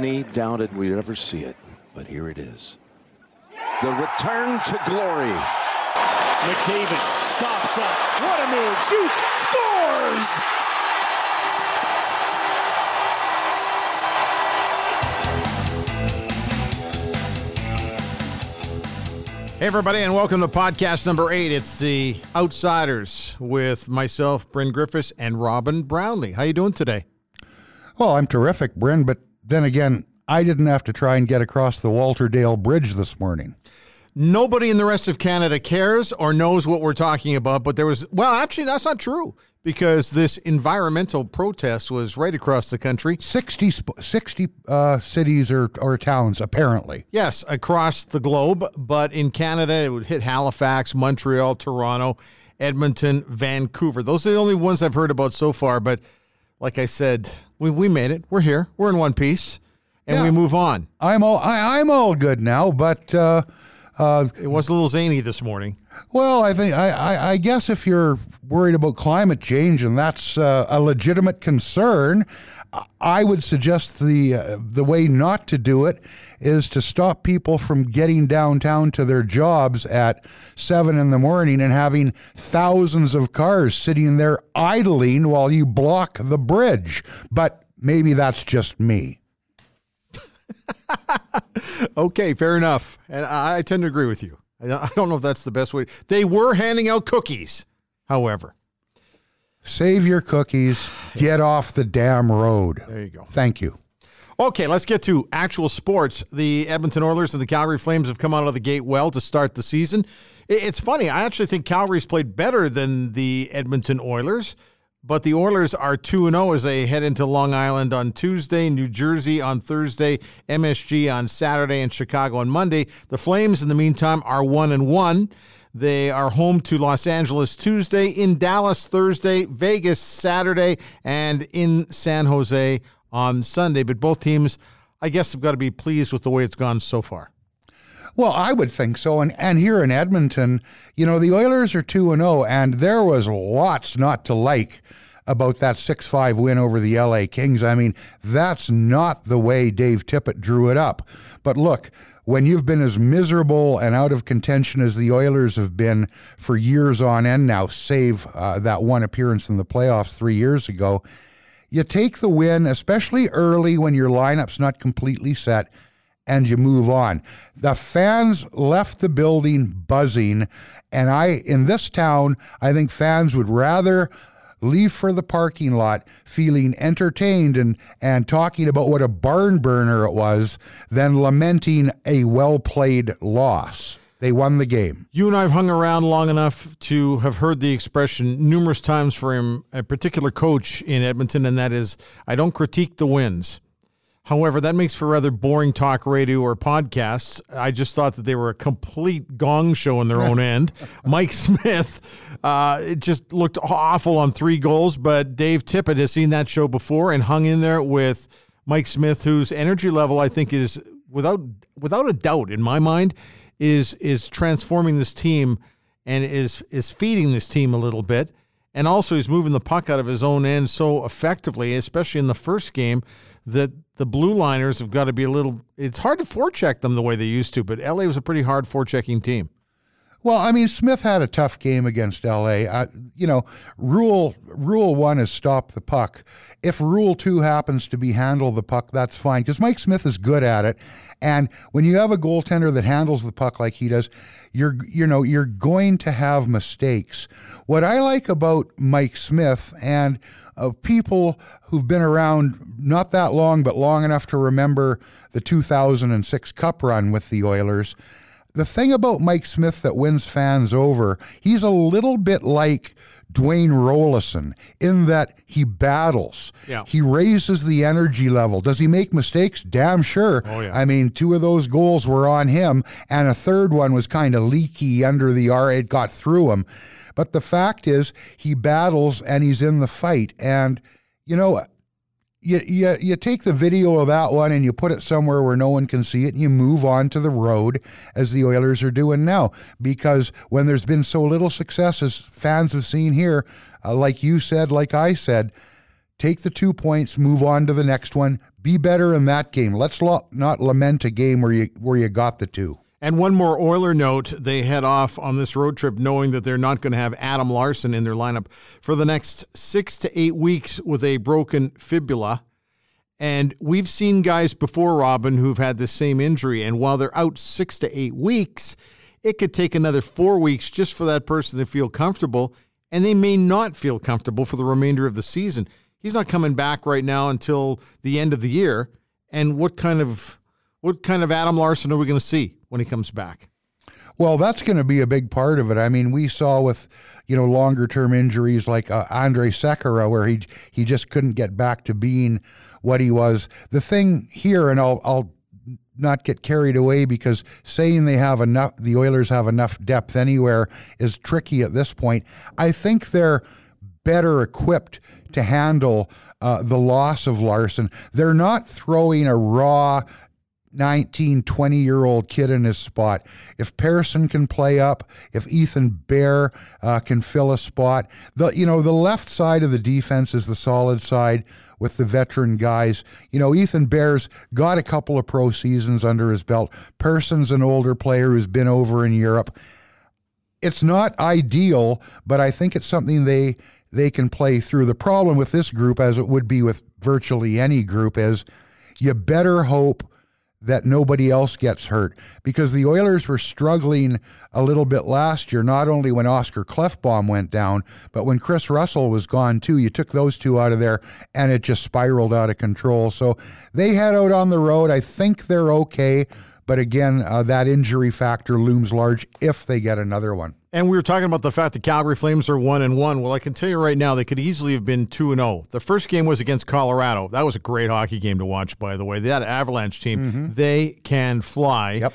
Many doubted we'd ever see it, but here it is. The return to glory. McDavid stops up. What a move. Shoots. Scores. Hey, everybody, and welcome to podcast number eight. It's the Outsiders with myself, Bryn Griffiths, and Robin Brownlee. How you doing today? Well, I'm terrific, Bryn, but then again, I didn't have to try and get across the Walterdale Bridge this morning. Nobody in the rest of Canada cares or knows what we're talking about, but there was, well, actually, that's not true because this environmental protest was right across the country. 60, 60 uh, cities or, or towns, apparently. Yes, across the globe, but in Canada, it would hit Halifax, Montreal, Toronto, Edmonton, Vancouver. Those are the only ones I've heard about so far, but like I said, we, we made it. We're here. We're in one piece, and Yeah. we move on. I'm all I, I'm all good now, but uh, uh, It was a little zany this morning. well, I think I, I, I guess if you're worried about climate change and that's uh, a legitimate concern, I would suggest the uh, the way not to do it is to stop people from getting downtown to their jobs at seven in the morning and having thousands of cars sitting there idling while you block the bridge. But maybe that's just me. Okay, fair enough. And I, I tend to agree with you. I don't- I don't know if that's the best way. They were handing out cookies, however. Save your cookies. Get off the damn road. There you go. Thank you. Okay, let's get to actual sports. The Edmonton Oilers and the Calgary Flames have come out of the gate well to start the season. It's funny, I actually think Calgary's played better than the Edmonton Oilers, but the Oilers are 2 0 as they head into Long Island on Tuesday, New Jersey on Thursday, MSG on Saturday, and Chicago on Monday. The Flames, in the meantime, are 1 and 1. They are home to Los Angeles Tuesday, in Dallas Thursday, Vegas Saturday, and in San Jose on Sunday. But both teams, I guess, have got to be pleased with the way it's gone so far. Well, I would think so. And and here in Edmonton, you know, the Oilers are 2 and 0 and there was lots not to like about that 6-5 win over the LA Kings. I mean, that's not the way Dave Tippett drew it up. But look, when you've been as miserable and out of contention as the Oilers have been for years on end now, save uh, that one appearance in the playoffs 3 years ago, you take the win, especially early when your lineup's not completely set, and you move on. The fans left the building buzzing, and I, in this town, I think fans would rather leave for the parking lot feeling entertained and, and talking about what a barn burner it was than lamenting a well played loss. They won the game. You and I have hung around long enough to have heard the expression numerous times from a particular coach in Edmonton, and that is, I don't critique the wins. However, that makes for rather boring talk radio or podcasts. I just thought that they were a complete gong show in their own end. Mike Smith, uh, it just looked awful on three goals, but Dave Tippett has seen that show before and hung in there with Mike Smith, whose energy level I think is without without a doubt in my mind is is transforming this team and is is feeding this team a little bit. And also he's moving the puck out of his own end so effectively, especially in the first game, that the blue liners have got to be a little it's hard to forecheck them the way they used to, but LA was a pretty hard forechecking team. Well, I mean, Smith had a tough game against LA. Uh, you know, rule rule one is stop the puck. If rule two happens to be handle the puck, that's fine because Mike Smith is good at it. And when you have a goaltender that handles the puck like he does, you're you know you're going to have mistakes. What I like about Mike Smith and of people who've been around not that long, but long enough to remember the 2006 Cup run with the Oilers. The thing about Mike Smith that wins fans over, he's a little bit like Dwayne Roloson in that he battles. Yeah. He raises the energy level. Does he make mistakes? Damn sure. Oh, yeah. I mean, two of those goals were on him, and a third one was kind of leaky under the R. It got through him. But the fact is, he battles and he's in the fight. And, you know, you, you, you take the video of that one and you put it somewhere where no one can see it and you move on to the road as the Oilers are doing now. Because when there's been so little success, as fans have seen here, uh, like you said, like I said, take the two points, move on to the next one, be better in that game. Let's lo- not lament a game where you where you got the two. And one more Oiler note: they head off on this road trip knowing that they're not going to have Adam Larsson in their lineup for the next six to eight weeks with a broken fibula. And we've seen guys before Robin who've had the same injury, and while they're out six to eight weeks, it could take another four weeks just for that person to feel comfortable, and they may not feel comfortable for the remainder of the season. He's not coming back right now until the end of the year. And what kind of what kind of Adam Larsson are we going to see when he comes back? Well, that's going to be a big part of it. I mean, we saw with you know longer term injuries like uh, Andre Sekera, where he he just couldn't get back to being what he was. The thing here, and I'll I'll not get carried away because saying they have enough, the Oilers have enough depth anywhere is tricky at this point. I think they're better equipped to handle uh, the loss of Larsson. They're not throwing a raw 19, 20 year old kid in his spot. If Persson can play up, if Ethan Bear uh, can fill a spot, the you know the left side of the defense is the solid side with the veteran guys. You know Ethan Bear's got a couple of pro seasons under his belt. Persson's an older player who's been over in Europe. It's not ideal, but I think it's something they they can play through. The problem with this group, as it would be with virtually any group, is you better hope that nobody else gets hurt because the Oilers were struggling a little bit last year, not only when Oscar Klefbom went down, but when Kris Russell was gone too. You took those two out of there and it just spiraled out of control. So they head out on the road. I think they're okay. But again, uh, that injury factor looms large if they get another one. And we were talking about the fact that Calgary Flames are one and one. Well, I can tell you right now, they could easily have been two and zero. The first game was against Colorado. That was a great hockey game to watch, by the way. That Avalanche team, mm-hmm. they can fly. Yep.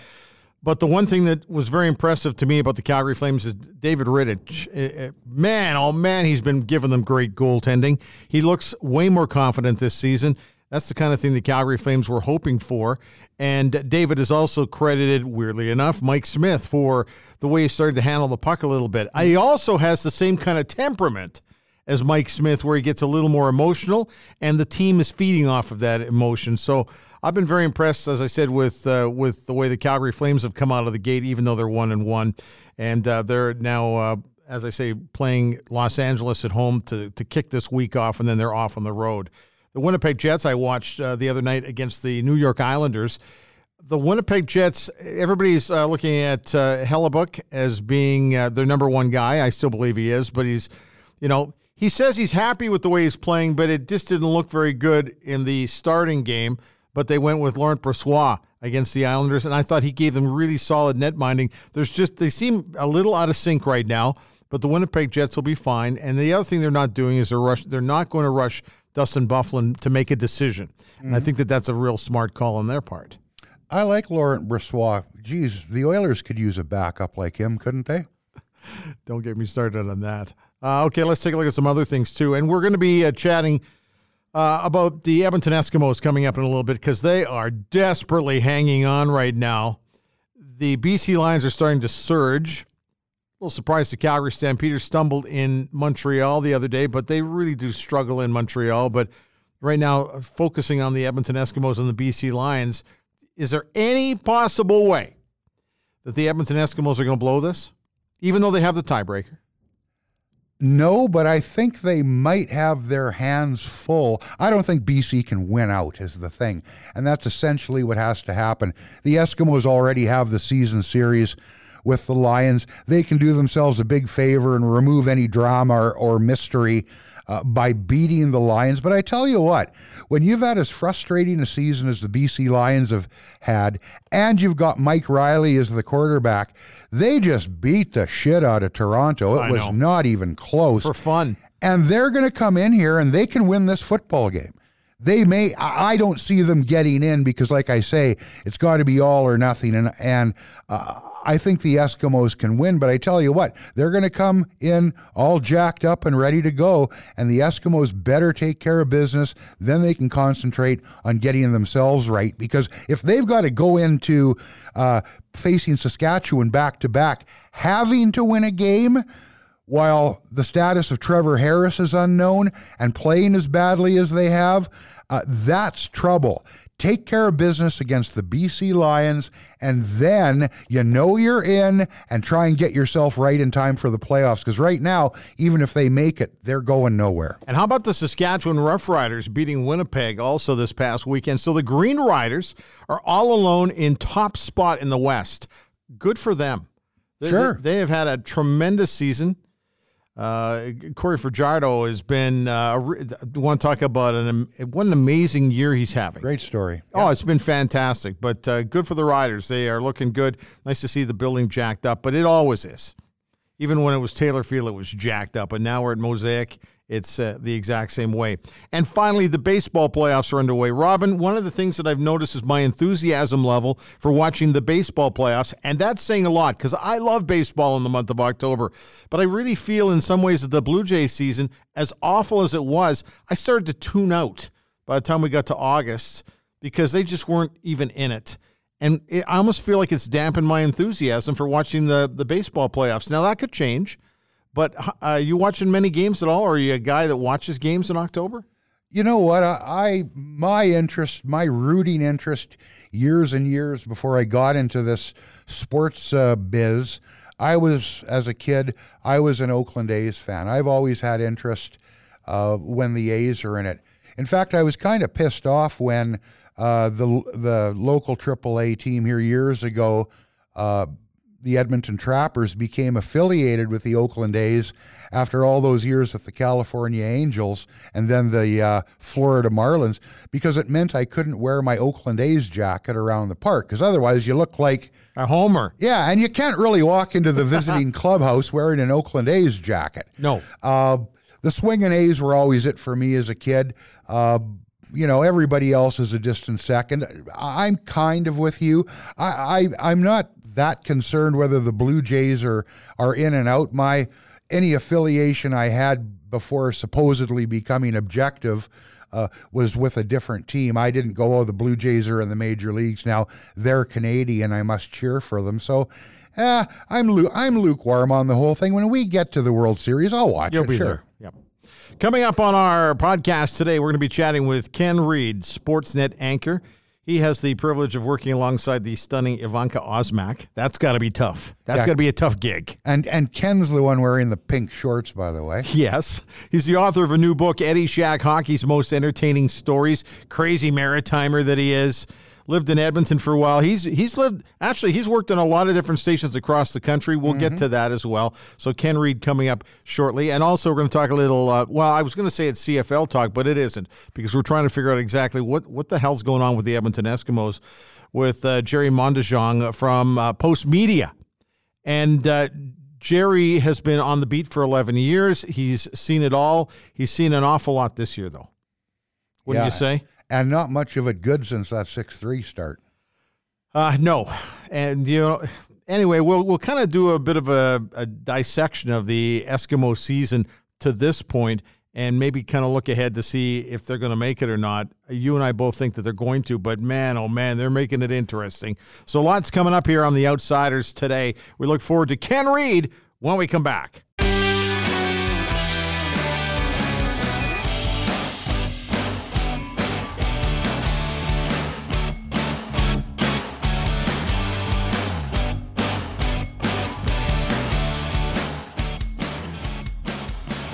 But the one thing that was very impressive to me about the Calgary Flames is David Rittich. Eh, eh, man, oh man, he's been giving them great goaltending. He looks way more confident this season. That's the kind of thing the Calgary Flames were hoping for. And David is also credited, weirdly enough, Mike Smith for the way he started to handle the puck a little bit. He also has the same kind of temperament as Mike Smith, where he gets a little more emotional, and the team is feeding off of that emotion. So I've been very impressed, as I said, with uh, with the way the Calgary Flames have come out of the gate, even though they're one and one, and uh, they're now. Uh, as I say, playing Los Angeles at home to, to kick this week off, and then they're off on the road. The Winnipeg Jets I watched uh, the other night against the New York Islanders. The Winnipeg Jets, everybody's uh, looking at uh, Hellebuyck as being uh, their number one guy. I still believe he is, but he's, you know, he says he's happy with the way he's playing, but it just didn't look very good in the starting game. But they went with Laurent Brossoit against the Islanders, and I thought he gave them really solid net minding. There's just they seem a little out of sync right now, but the Winnipeg Jets will be fine. And the other thing they're not doing is they're rush. They're not going to rush Dustin Byfuglien to make a decision. Mm-hmm. And I think that that's a real smart call on their part. I like Laurent Brossoit. Geez, the Oilers could use a backup like him, couldn't they? Don't get me started on that. Uh, okay, let's take a look at some other things too. And we're going to be uh, chatting uh, about the Edmonton Eskimos coming up in a little bit because they are desperately hanging on right now. The BC Lions are starting to surge little surprised the Calgary Stampeders stumbled in Montreal the other day, but they really do struggle in Montreal. But right now, uh, focusing on the Edmonton Eskimos and the BC Lions, is there any possible way that the Edmonton Eskimos are going to blow this, even though they have the tiebreaker? No, but I think they might have their hands full. I don't think BC can win out, is the thing. And that's essentially what has to happen. The Eskimos already have the season series with the Lions, they can do themselves a big favor and remove any drama or, or mystery uh, by beating the Lions. But I tell you what, when you've had as frustrating a season as the BC Lions have had, and you've got Mike Reilly as the quarterback, they just beat the shit out of Toronto. It I was know. not even close. For fun. And they're going to come in here and they can win this football game they may i don't see them getting in because like i say it's got to be all or nothing. And and uh, i think the eskimos can win but i tell you what they're going to come in all jacked up and ready to go and the eskimos better take care of business then they can concentrate on getting themselves right. Because if they've got to go into uh, facing saskatchewan back to back having to win a game while the status of Trevor Harris is unknown and playing as badly as they have, uh, that's trouble. Take care of business against the BC Lions, and then you know you're in and try and get yourself right in time for the playoffs. Because right now, even if they make it, they're going nowhere. And how about the Saskatchewan Roughriders beating Winnipeg also this past weekend? So the Green Riders are all alone in top spot in the West. Good for them. They, Sure. They, they have had a tremendous season. Uh, Cody Fajardo has been. Uh, want to talk about an what an amazing year he's having. Great story. Oh, it's been fantastic, but uh, good for the Riders. They are looking good. Nice to see the building jacked up, but it always is. Even when it was Taylor Field, it was jacked up, and now we're at Mosaic. It's uh, the exact same way. And finally, the baseball playoffs are underway. Robin, one of the things that I've noticed is my enthusiasm level for watching the baseball playoffs, and that's saying a lot because I love baseball in the month of October. But I really feel, in some ways, that the Blue Jays season, as awful as it was, I started to tune out by the time we got to August because they just weren't even in it. And it, I almost feel like it's dampened my enthusiasm for watching the, the baseball playoffs. Now, that could change, but uh, you watching many games at all? Or are you a guy that watches games in October? You know what? I, I my interest, my rooting interest, years and years before I got into this sports uh, biz, I was as a kid, I was an Oakland A's fan. I've always had interest uh, when the A's are in it. In fact, I was kind of pissed off when uh, the the local AAA team here years ago. The Edmonton Trappers became affiliated with the Oakland A's after all those years with the California Angels and then the uh, Florida Marlins because it meant I couldn't wear my Oakland A's jacket around the park because otherwise you look like A homer. yeah, and you can't really walk into the visiting clubhouse wearing an Oakland A's jacket. No. Uh, the swinging A's were always it for me as a kid. Uh, you know, everybody else is a distant second. I'm kind of with you. I, I I'm not that concerned whether the Blue Jays are are in and out. My any affiliation I had before supposedly becoming objective uh, was with a different team. I didn't go, oh, the Blue Jays are in the major leagues now. They're Canadian. I must cheer for them. So. Eh, I'm lu- I'm lukewarm on the whole thing. When we get to the World Series, I'll watch You'll it. be sure. there. Yep. Coming up on our podcast today, we're going to be chatting with Ken Reid, Sportsnet anchor. He has the privilege of working alongside the stunning Evanka Osmak. That's got to be tough. That's Yeah. got to be a tough gig. And and Ken's the one wearing the pink shorts, by the way. Yes. He's the author of a new book, Eddie Shack Hockey's Most Entertaining Stories. Crazy maritimer that he is. Lived in Edmonton for a while. He's he's lived actually he's worked in a lot of different stations across the country. We'll get to that as well. So Ken Reid coming up shortly, and also we're going to talk a little. Uh, well, I was going to say it's CFL talk, but it isn't because we're trying to figure out exactly what what the hell's going on with the Edmonton Eskimos with uh, Gerry Moddejonge from uh, Post Media. And uh, Jerry has been on the beat for 11 years. He's seen it all. He's seen an awful lot this year, though. What do Yeah. you say? And not much of it good since that six three start. Uh, no. And, you know, anyway, we'll, we'll kind of do a bit of a, a dissection of the Eskimo season to this point and maybe kind of look ahead to see if they're going to make it or not. You and I both think that they're going to, but man, oh man, they're making it interesting. So lots coming up here on The Outsiders today. We look forward to Ken Reid when we come back.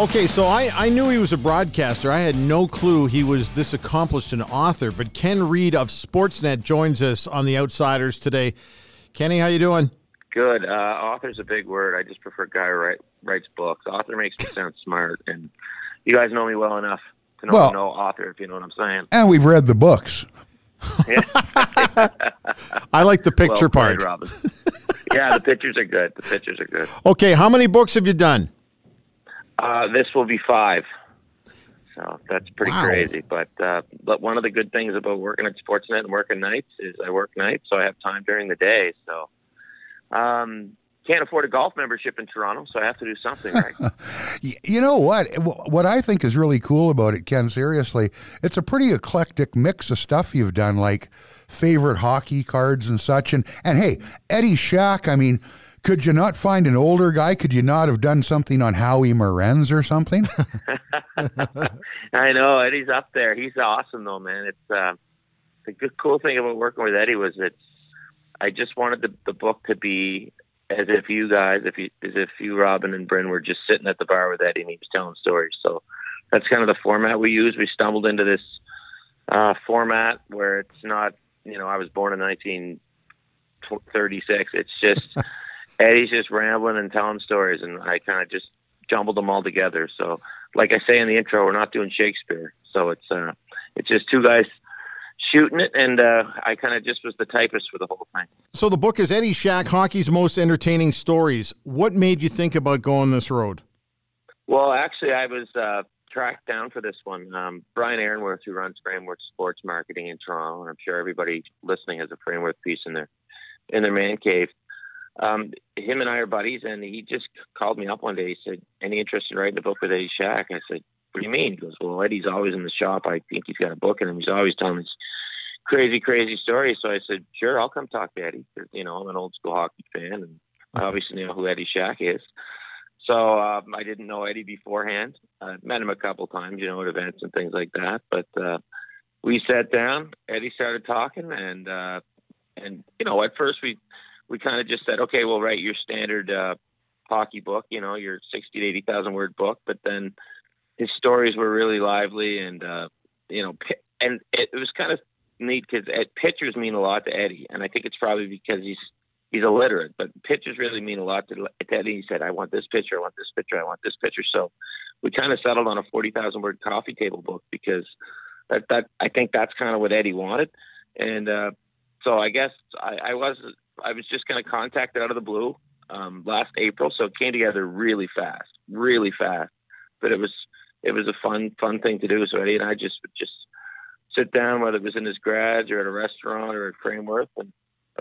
Okay, so I, I knew he was a broadcaster. I had no clue he was this accomplished an author. But Ken Reid of Sportsnet joins us on the Outsiders today. Kenny, how you doing? Good. Uh, author's a big word. I just prefer guy who write, writes books. Author makes me sound smart, and you guys know me well enough to know Well- I'm no author, if you know what I'm saying. And we've read the books. I like the picture well part. Robin. yeah, the pictures are good. The pictures are good. Okay, how many books have you done? Uh, this will be five. So that's pretty Wow. crazy. But uh, but one of the good things about working at Sportsnet and working nights is I work nights, so I have time during the day. So um, can't afford a golf membership in Toronto, so I have to do something, right? You know what? What I think is really cool about it, Ken, seriously, it's a pretty eclectic mix of stuff you've done, like favorite hockey cards and such. And and hey, Eddie Shack, I mean, Could you not find an older guy? Could you not have done something on Howie Morenz or something? I know Eddie's up there. He's awesome though, man. It's uh, the good cool thing about working with Eddie was it's. I just wanted the the book to be as if you guys, if you, as if you, Robin and Bryn, were just sitting at the bar with Eddie and he was telling stories. So that's kind of the format we use. We stumbled into this uh, format where it's not, you know, I was born in 1936. It's just Eddie's just rambling and telling stories, and I kind of just jumbled them all together. So, like I say in the intro, we're not doing Shakespeare, so it's uh, it's just two guys shooting it, and uh, I kind of just was the typist for the whole thing. So the book is Eddie Shack, Hockey's Most Entertaining Stories. What made you think about going this road? Well, actually, I was uh, tracked down for this one. Um, Brian Aaronworth, who runs Frameworth Sports Marketing in Toronto, and I'm sure everybody listening has a Frameworth piece in their in their man cave. Um, him and I are buddies, and he just called me up one day. He said, "Any interest in writing a book with Eddie Shack?" I said, "What do you mean?" He goes, "Well, Eddie's always in the shop. I think he's got a book in him. He's always telling me crazy, crazy stories." So I said, "Sure, I'll come talk to Eddie. You know, I'm an old school hockey fan, and I obviously know who Eddie Shack is." So um, I didn't know Eddie beforehand. I met him a couple times, you know, at events and things like that. But uh, we sat down. Eddie started talking, and uh, and you know, at first we we kind of just said, okay, we'll write your standard uh, hockey book, you know, your sixty to eighty thousand word book. But then his stories were really lively, and uh, you know, and it, was kind of neat because pictures mean a lot to Eddie, and I think it's probably because he's he's illiterate, but pictures really mean a lot to, to Eddie. He said, I want this picture, I want this picture, I want this picture. So we kind of settled on a 40,000 word coffee table book because that, that, I think that's kind of what Eddie wanted. And, uh, so I guess I, I was, I was just kind of contacted out of the blue, um, last April. So it came together really fast, really fast, but it was, it was a fun, fun thing to do. So Eddie and I just would just sit down, whether it was in his garage or at a restaurant or at Frameworth and,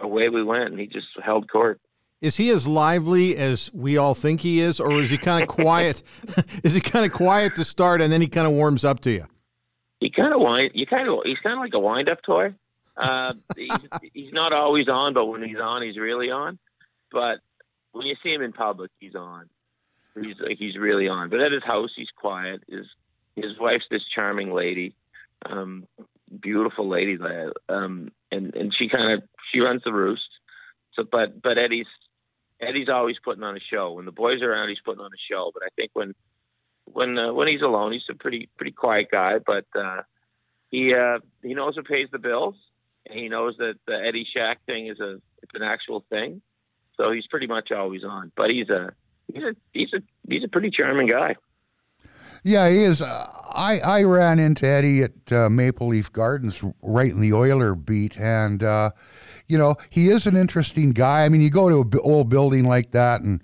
away we went, and he just held court. Is he as lively as we all think he is, or is he kind of quiet? is he kind of quiet to start, and then he kind of warms up to you? He kind of wind. You kind of. He's kind of like a wind-up toy. Uh, he's, he's not always on, but when he's on, he's really on. But when you see him in public, he's on. He's like he's really on. But at his house, he's quiet. His his wife's this charming lady, um, beautiful lady. Um, and and she kind of she runs the roost. So, but but Eddie's Eddie's always putting on a show. When the boys are around, he's putting on a show. But I think when when uh, when he's alone, he's a pretty pretty quiet guy. But uh, he uh, he knows who pays the bills. And he knows that the Eddie Shack thing is a it's an actual thing. So he's pretty much always on. But he's a he's a he's a he's a pretty charming guy. Yeah, he is. Uh, I I ran into Eddie at uh, Maple Leaf Gardens right in the Oiler beat, and uh, you know he is an interesting guy. I mean, you go to an old building like that, and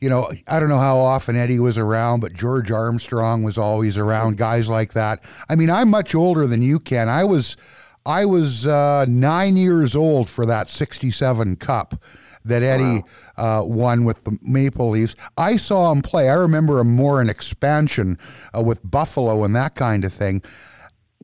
you know I don't know how often Eddie was around, but George Armstrong was always around. Guys like that. I mean, I'm much older than you, Ken. I was I was uh, nine years old for that '67 Cup that Eddie wow. uh, won with the Maple Leafs. I saw him play. I remember him more in expansion uh, with Buffalo and that kind of thing.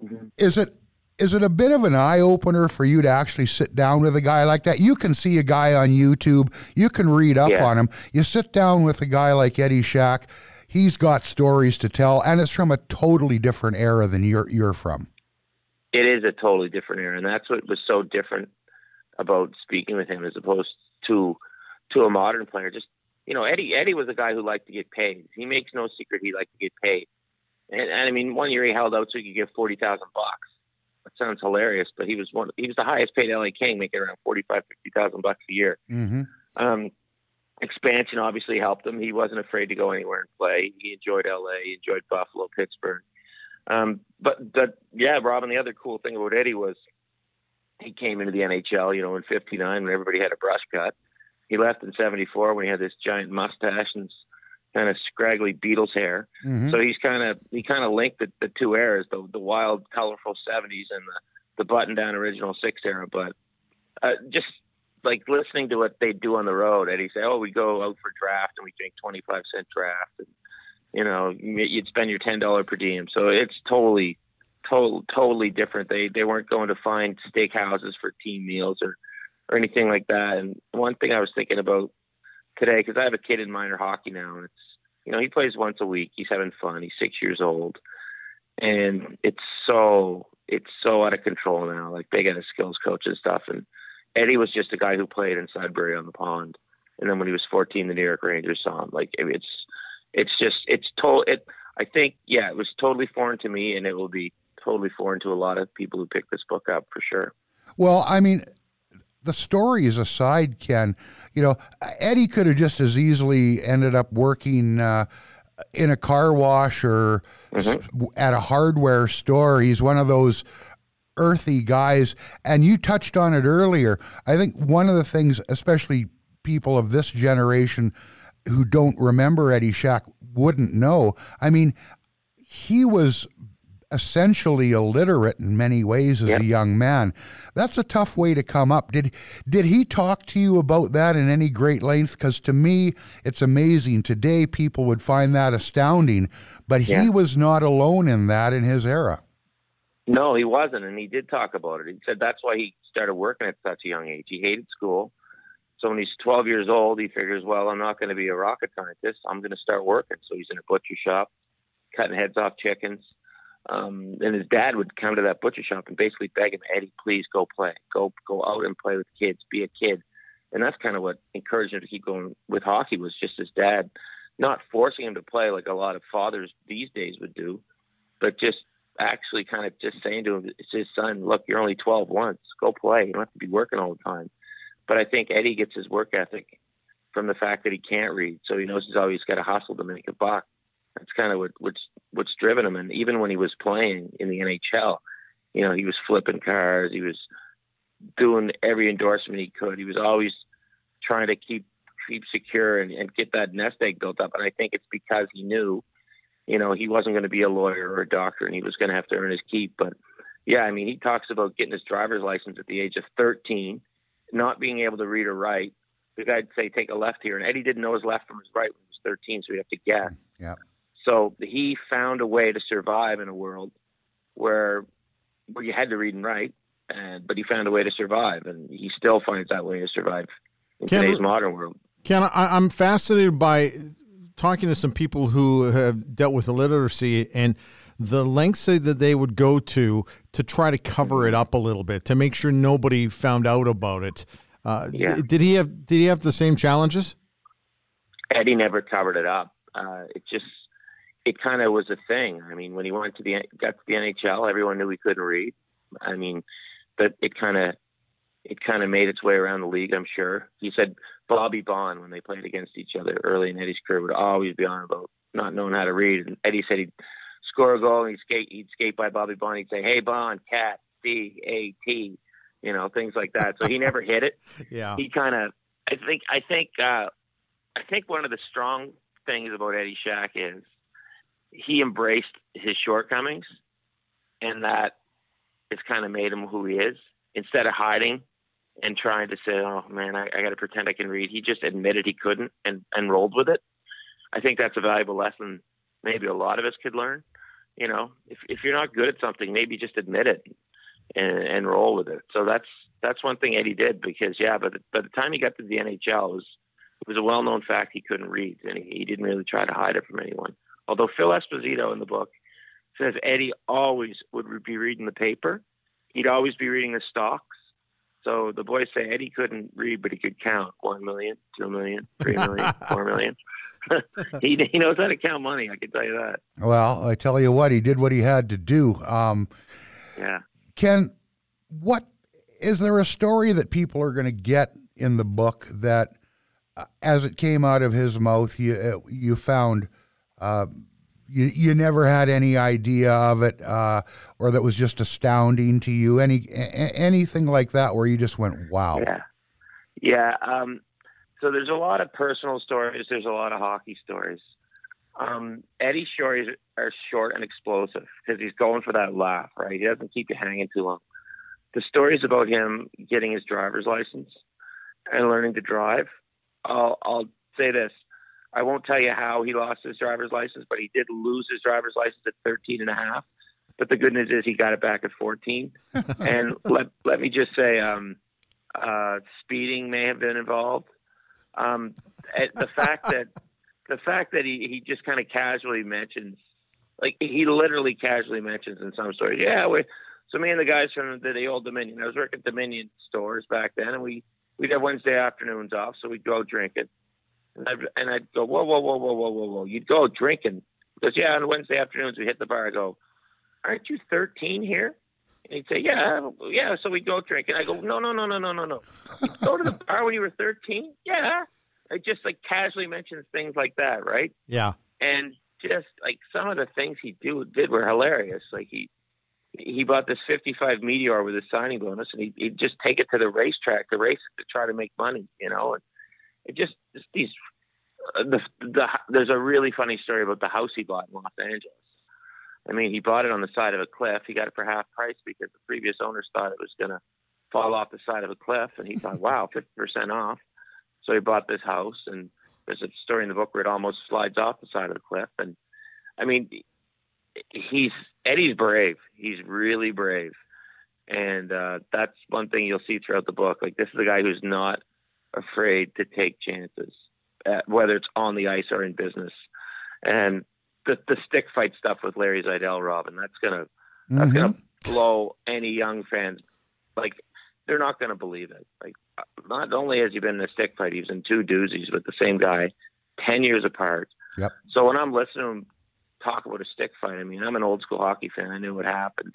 Mm-hmm. Is it is it a bit of an eye opener for you to actually sit down with a guy like that? You can see a guy on YouTube, you can read up yeah. on him. You sit down with a guy like Eddie Shack, he's got stories to tell, and it's from a totally different era than you're you're from. It is a totally different era, and that's what was so different about speaking with him as opposed to to a modern player. Just you know, Eddie Eddie was a guy who liked to get paid. He makes no secret he liked to get paid. And, and I mean, one year he held out so he could get forty thousand bucks. That sounds hilarious, but he was one. He was the highest paid LA King, making around forty five, fifty thousand bucks a year. Mm-hmm. Um, expansion obviously helped him. He wasn't afraid to go anywhere and play. He enjoyed LA, he enjoyed Buffalo, Pittsburgh. Um, but but yeah, Robin. The other cool thing about Eddie was he came into the NHL, you know, in '59 when everybody had a brush cut. He left in '74 when he had this giant mustache and kind of scraggly Beatles hair. Mm-hmm. So he's kind of he kind of linked the, the two eras, the the wild, colorful '70s and the the button down original six era. But uh, just like listening to what they do on the road, Eddie say, "Oh, we go out for draft and we drink 25 cent draft, and you know, you'd spend your ten dollar per diem." So it's totally to- totally different. They they weren't going to find steakhouses for team meals or or anything like that. And one thing I was thinking about today because I have a kid in minor hockey now, and it's you know he plays once a week. He's having fun. He's six years old, and it's so it's so out of control now. Like they got a skills coach and stuff, and Eddie was just a guy who played in Sudbury on the pond, and then when he was 14, the New York Rangers saw him. Like it's it's just it's total. It I think yeah, it was totally foreign to me, and it will be totally foreign to a lot of people who pick this book up for sure. Well, I mean, the stories aside, Ken, you know, Eddie could have just as easily ended up working uh, in a car wash or mm-hmm. at a hardware store. He's one of those earthy guys. And you touched on it earlier. I think one of the things, especially people of this generation who don't remember Eddie Shack, wouldn't know. I mean, he was essentially illiterate in many ways as yep. a young man. That's a tough way to come up. Did did he talk to you about that in any great length? Because to me, it's amazing. Today, people would find that astounding, but he yeah. was not alone in that in his era. No, he wasn't, and he did talk about it. He said that's why he started working at such a young age. He hated school. So when he's 12 years old, he figures, well, I'm not going to be a rocket scientist. I'm going to start working. So he's in a butcher shop, cutting heads off chickens um, and his dad would come to that butcher shop and basically beg him, Eddie, please go play, go go out and play with kids, be a kid. And that's kind of what encouraged him to keep going with hockey was just his dad, not forcing him to play like a lot of fathers these days would do, but just actually kind of just saying to him, it's his son, look, you're only 12 once, go play. You don't have to be working all the time. But I think Eddie gets his work ethic from the fact that he can't read, so he knows he's always got to hustle to make a buck. That's kind of what, what's what's driven him. And even when he was playing in the NHL, you know, he was flipping cars. He was doing every endorsement he could. He was always trying to keep keep secure and, and get that nest egg built up. And I think it's because he knew, you know, he wasn't going to be a lawyer or a doctor, and he was going to have to earn his keep. But yeah, I mean, he talks about getting his driver's license at the age of 13, not being able to read or write. The guy'd say, "Take a left here," and Eddie didn't know his left from his right when he was 13, so he had to guess. Yeah. So he found a way to survive in a world where where you had to read and write, and but he found a way to survive, and he still finds that way to survive in Ken, today's modern world. Ken, I, I'm fascinated by talking to some people who have dealt with illiteracy and the lengths that they would go to to try to cover it up a little bit to make sure nobody found out about it. Uh, yeah. Did he have Did he have the same challenges? Eddie never covered it up. Uh, it just it kind of was a thing. I mean, when he went to the got to the NHL, everyone knew he couldn't read. I mean, but it kind of it kind of made its way around the league. I'm sure. He said Bobby Baun when they played against each other early in Eddie's career would always be on about not knowing how to read. And Eddie said he'd score a goal and he'd skate he'd skate by Bobby Baun. He'd say, "Hey Baun, cat, C A T," you know, things like that. So he never hit it. yeah. He kind of. I think. I think. uh I think one of the strong things about Eddie Shack is he embraced his shortcomings, and that it's kind of made him who he is. Instead of hiding and trying to say, "Oh man, I, I got to pretend I can read," he just admitted he couldn't and and rolled with it. I think that's a valuable lesson. Maybe a lot of us could learn. You know, if if you're not good at something, maybe just admit it and, and roll with it. So that's that's one thing Eddie did because yeah, but by the time he got to the NHL, it was it was a well known fact he couldn't read, and he, he didn't really try to hide it from anyone. Although Phil Esposito in the book says Eddie always would be reading the paper, he'd always be reading the stocks. So the boys say Eddie couldn't read, but he could count one million, two million, three million, four million. he, he knows how to count money. I can tell you that. Well, I tell you what, he did what he had to do. Um, yeah. Ken, what is there a story that people are going to get in the book that, uh, as it came out of his mouth, you uh, you found uh, you, you never had any idea of it, uh, or that was just astounding to you. Any a- anything like that where you just went, "Wow." Yeah, yeah. Um, so there's a lot of personal stories. There's a lot of hockey stories. Um, Eddie's stories are short and explosive because he's going for that laugh, right? He doesn't keep you hanging too long. The stories about him getting his driver's license and learning to drive. I'll, I'll say this: I won't tell you how he lost his driver's license, but he did lose his driver's license at 13 and a half. But the good news is he got it back at 14. and let, let me just say, um, uh, speeding may have been involved. Um, the fact that the fact that he, he just kind of casually mentions, like he literally casually mentions in some stories, yeah, we so me and the guys from the, the old Dominion, I was working at Dominion stores back then, and we we'd have Wednesday afternoons off, so we'd go drinking. And I'd, and I'd go, whoa, whoa, whoa, whoa, whoa, whoa, whoa. You'd go drinking. Because, yeah, on Wednesday afternoons, we hit the bar. I go, aren't you 13 here? And he'd say, yeah, yeah. So we'd go drinking. I go, no, no, no, no, no, no, no. Go to the bar when you were 13? Yeah. I just like casually mentions things like that, right? Yeah. And just like some of the things he do did were hilarious. Like he he bought this 55 Meteor with a signing bonus, and he, he'd just take it to the racetrack, the race to try to make money, you know. And it just Uh, the, the there's a really funny story about the house he bought in Los Angeles. I mean, he bought it on the side of a cliff. He got it for half price because the previous owners thought it was going to fall off the side of a cliff, and he thought, "Wow, 50% off." So he bought this house, and there's a story in the book where it almost slides off the side of the cliff. And I mean, he's Eddie's brave. He's really brave, and uh, that's one thing you'll see throughout the book. Like this is a guy who's not afraid to take chances, at, whether it's on the ice or in business. And the the stick fight stuff with Larry Zeidel, Robin, that's gonna that's mm-hmm. gonna blow any young fans. Like they're not gonna believe it. Like not only has he been in a stick fight, he's in two doozies with the same guy, ten years apart. Yep. So when I'm listening to him talk about a stick fight. I mean, I'm an old school hockey fan. I knew what happened,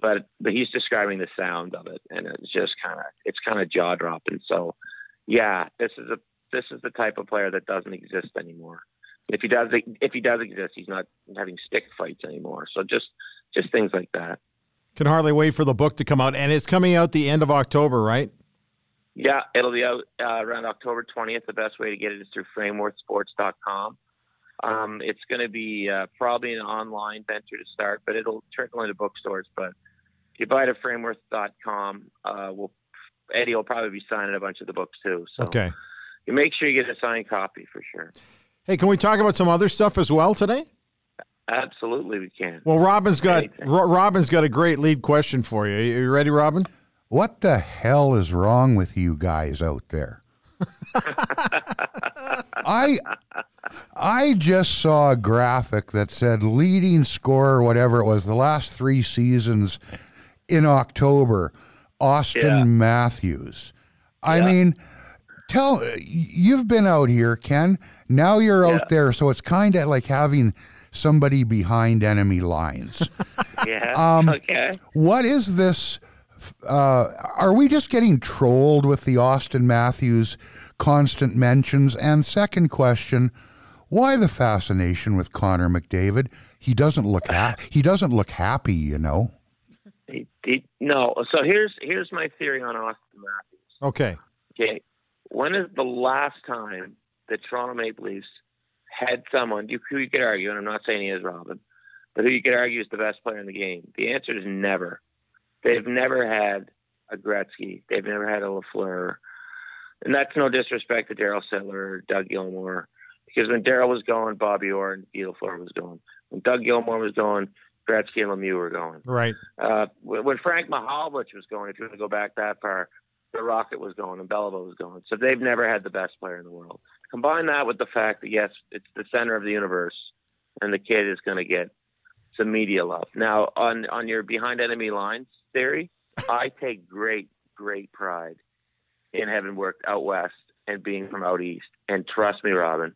but but he's describing the sound of it, and it's just kind of it's kind of jaw dropping. So, yeah, this is a this is the type of player that doesn't exist anymore. If he does if he does exist, he's not having stick fights anymore. So just just things like that. Can hardly wait for the book to come out, and it's coming out the end of October, right? Yeah, it'll be out uh, around October 20th. The best way to get it is through frameworthsports.com. Um, it's going to be uh, probably an online venture to start, but it'll trickle into bookstores. But if you buy it at frameworth.com, uh, we'll, Eddie will probably be signing a bunch of the books too. So okay. you make sure you get a signed copy for sure. Hey, can we talk about some other stuff as well today? Absolutely, we can. Well, Robin's got Robin's got a great lead question for you. Are you ready, Robin? What the hell is wrong with you guys out there? I I just saw a graphic that said leading scorer, whatever it was, the last three seasons in October, Auston yeah. Matthews. I yeah. mean, tell you've been out here, Ken. Now you're yeah. out there, so it's kind of like having somebody behind enemy lines. yeah. Um, okay. What is this? Uh, are we just getting trolled with the Auston Matthews constant mentions? And second question why the fascination with Connor McDavid? He doesn't look ha- he doesn't look happy, you know. He, he, no. So here's here's my theory on Auston Matthews. Okay. Okay. When is the last time the Toronto Maple Leafs had someone you, who you could argue, and I'm not saying he is Robin, but who you could argue is the best player in the game? The answer is never. They've never had a Gretzky. They've never had a Lafleur. And that's no disrespect to Daryl Sittler or Doug Gilmour because when Daryl was going, Bobby Orr and Guy Lafleur was going. When Doug Gilmour was going, Gretzky and Lemieux were going. Right. Uh, when Frank Mahovlich was going, if you want to go back that far, the Rocket was going and Beliveau was going. So they've never had the best player in the world. Combine that with the fact that yes, it's the center of the universe, and the kid is going to get some media love. Now, on on your behind enemy lines theory, I take great great pride in having worked out west and being from out east. And trust me, Robin,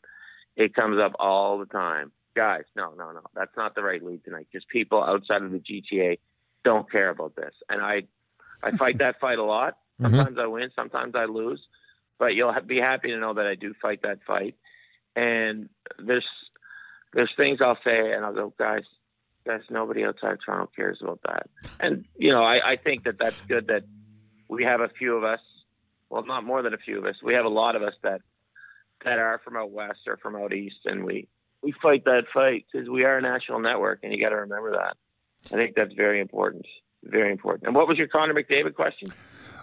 it comes up all the time. Guys, no, no, no, that's not the right lead tonight. Just people outside of the GTA don't care about this, and I, I fight that fight a lot. Mm-hmm. Sometimes mm-hmm. I win, sometimes I lose, but you'll be happy to know that I do fight that fight. And there's, there's things I'll say, and I'll go, guys, guys, nobody outside of Toronto cares about that. And you know, I, I think that that's good that we have a few of us. Well, not more than a few of us. We have a lot of us that that are from out west or from out east, and we we fight that fight because we are a national network, and you got to remember that. I think that's very important, very important. And what was your Connor McDavid question?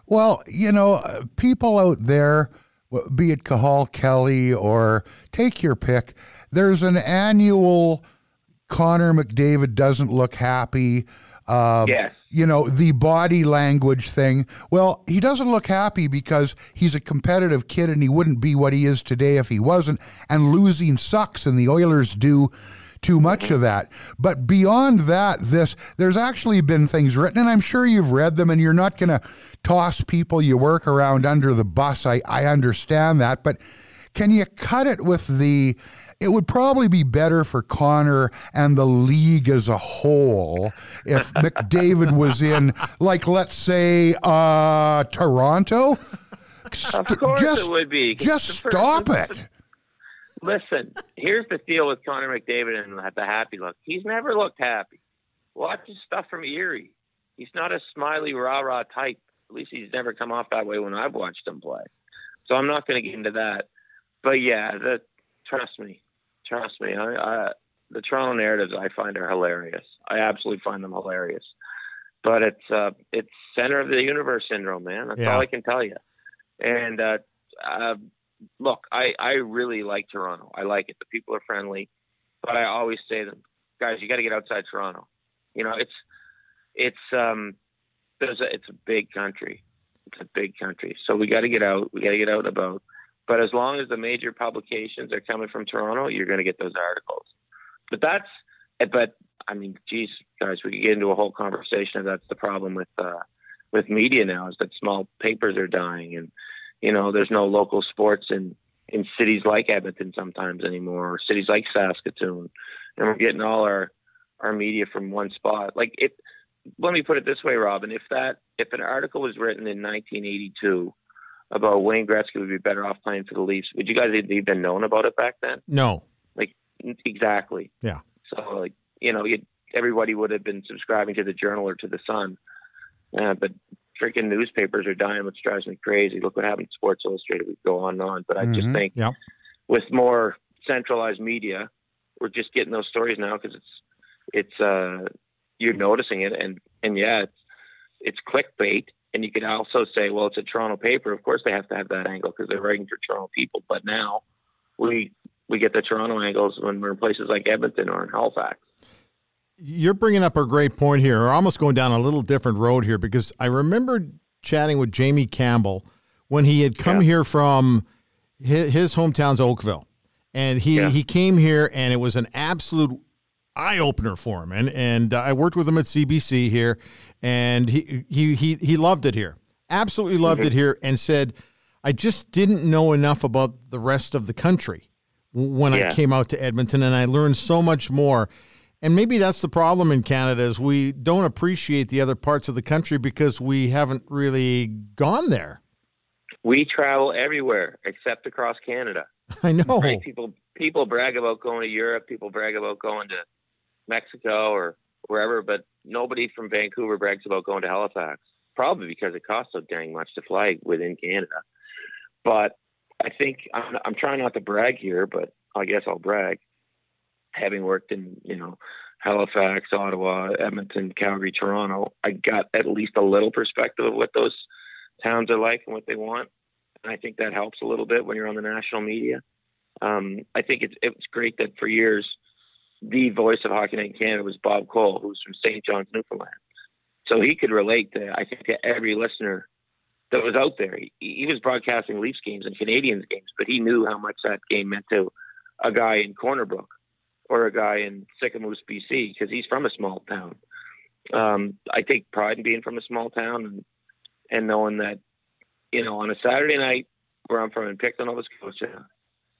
Well, you know, uh, people out there, be it Cathal Kelly or take your pick, there's an annual Connor McDavid doesn't look happy. Um, yes. You know, the body language thing. Well, he doesn't look happy because he's a competitive kid and he wouldn't be what he is today if he wasn't. And losing sucks, and the Oilers do too much of that. But beyond that, this there's actually been things written, and I'm sure you've read them, and you're not going to toss people you work around under the bus. I, I understand that, but can you cut it with the it would probably be better for Connor and the league as a whole if McDavid was in, like, let's say, uh, Toronto. Of course just, it would be. Just stop it. Listen, here's the deal with Connor McDavid and the happy look. He's never looked happy. Watch his stuff from Erie. He's not a smiley rah rah type. At least he's never come off that way when I've watched him play. So I'm not going to get into that. But yeah, the, trust me, trust me. I, I, the Toronto narratives I find are hilarious. I absolutely find them hilarious. But it's uh, it's center of the universe syndrome, man. That's Yeah. all I can tell you. And uh, uh, look, I, I really like Toronto. I like it. The people are friendly, but I always say to them, guys, you got to get outside Toronto. You know, it's it's um there's a, it's a big country. It's a big country, so we got to get out. We got to get out and about. But as long as the major publications are coming from Toronto, you're going to get those articles. But that's but I mean, geez, guys, we could get into a whole conversation. If that's the problem with uh, with media now is that small papers are dying, and you know, there's no local sports in in cities like Edmonton sometimes anymore, or cities like Saskatoon, and we're getting all our our media from one spot. Like it. Let me put it this way, Robin. If that if an article was written in 1982 about Wayne Gretzky would be better off playing for the Leafs, would you guys have even known about it back then? No. Like exactly. Yeah. So like you know, everybody would have been subscribing to the Journal or to the Sun, uh, but freaking newspapers are dying, which drives me crazy. Look what happened to Sports Illustrated. We go on and on, but I just Mhm. think Yeah. with more centralized media, we're just getting those stories now because it's it's uh you're noticing it and and yeah, it's it's clickbait. And you could also say, well, it's a Toronto paper. Of course, they have to have that angle because they're writing for Toronto people. But now we we get the Toronto angles when we're in places like Edmonton or in Halifax. You're bringing up a great point here. We're almost going down a little different road here because I remember chatting with Jamie Campbell when he had come Yeah. here from his, his hometown's Oakville, and he Yeah. he came here and it was an absolute eye opener for him. And and uh, I worked with him at CBC here, and he he he he loved it here. Absolutely loved Mm-hmm. it here, and said, "I just didn't know enough about the rest of the country when I came out to Edmonton, and I learned so much more." And maybe that's the problem in Canada is we don't appreciate the other parts of the country because we haven't really gone there. We travel everywhere except across Canada. I know. Right? People people brag about going to Europe. People brag about going to Mexico or wherever, but nobody from Vancouver brags about going to Halifax. Probably because it costs so dang much to fly within Canada. But I think I'm, I'm trying not to brag here, but I guess I'll brag. Having worked in you know Halifax, Ottawa, Edmonton, Calgary, Toronto, I got at least a little perspective of what those towns are like and what they want. And I think that helps a little bit when you're on the national media. Um, I think it's it's great that for years the voice of Hockey in Canada was Bob Cole, who's from St. John's, Newfoundland. So he could relate to I think to every listener that was out there. He, he was broadcasting Leafs games and Canadiens games, but he knew how much that game meant to a guy in Corner Brook or a guy in Sicamous, BC, because he's from a small town. Um, I take pride in being from a small town and and knowing that, you know, on a Saturday night where I'm from in Pictou, Nova Scotia,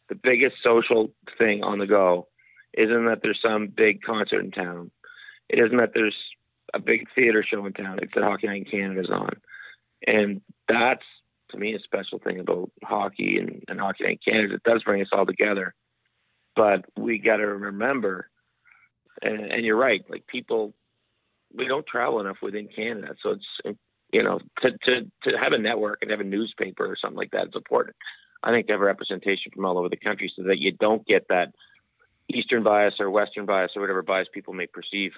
the biggest social thing on the go isn't that there's some big concert in town. It isn't that there's a big theater show in town. It's that Hockey Night in Canada's on. And that's, to me, a special thing about hockey and, and Hockey Night in Canada. It does bring us all together. But we got to remember, and, and you're right, like people, we don't travel enough within Canada. So it's, you know, to, to, to have a network and have a newspaper or something like that is important. I think to have representation from all over the country so that you don't get that Eastern bias or Western bias or whatever bias people may perceive.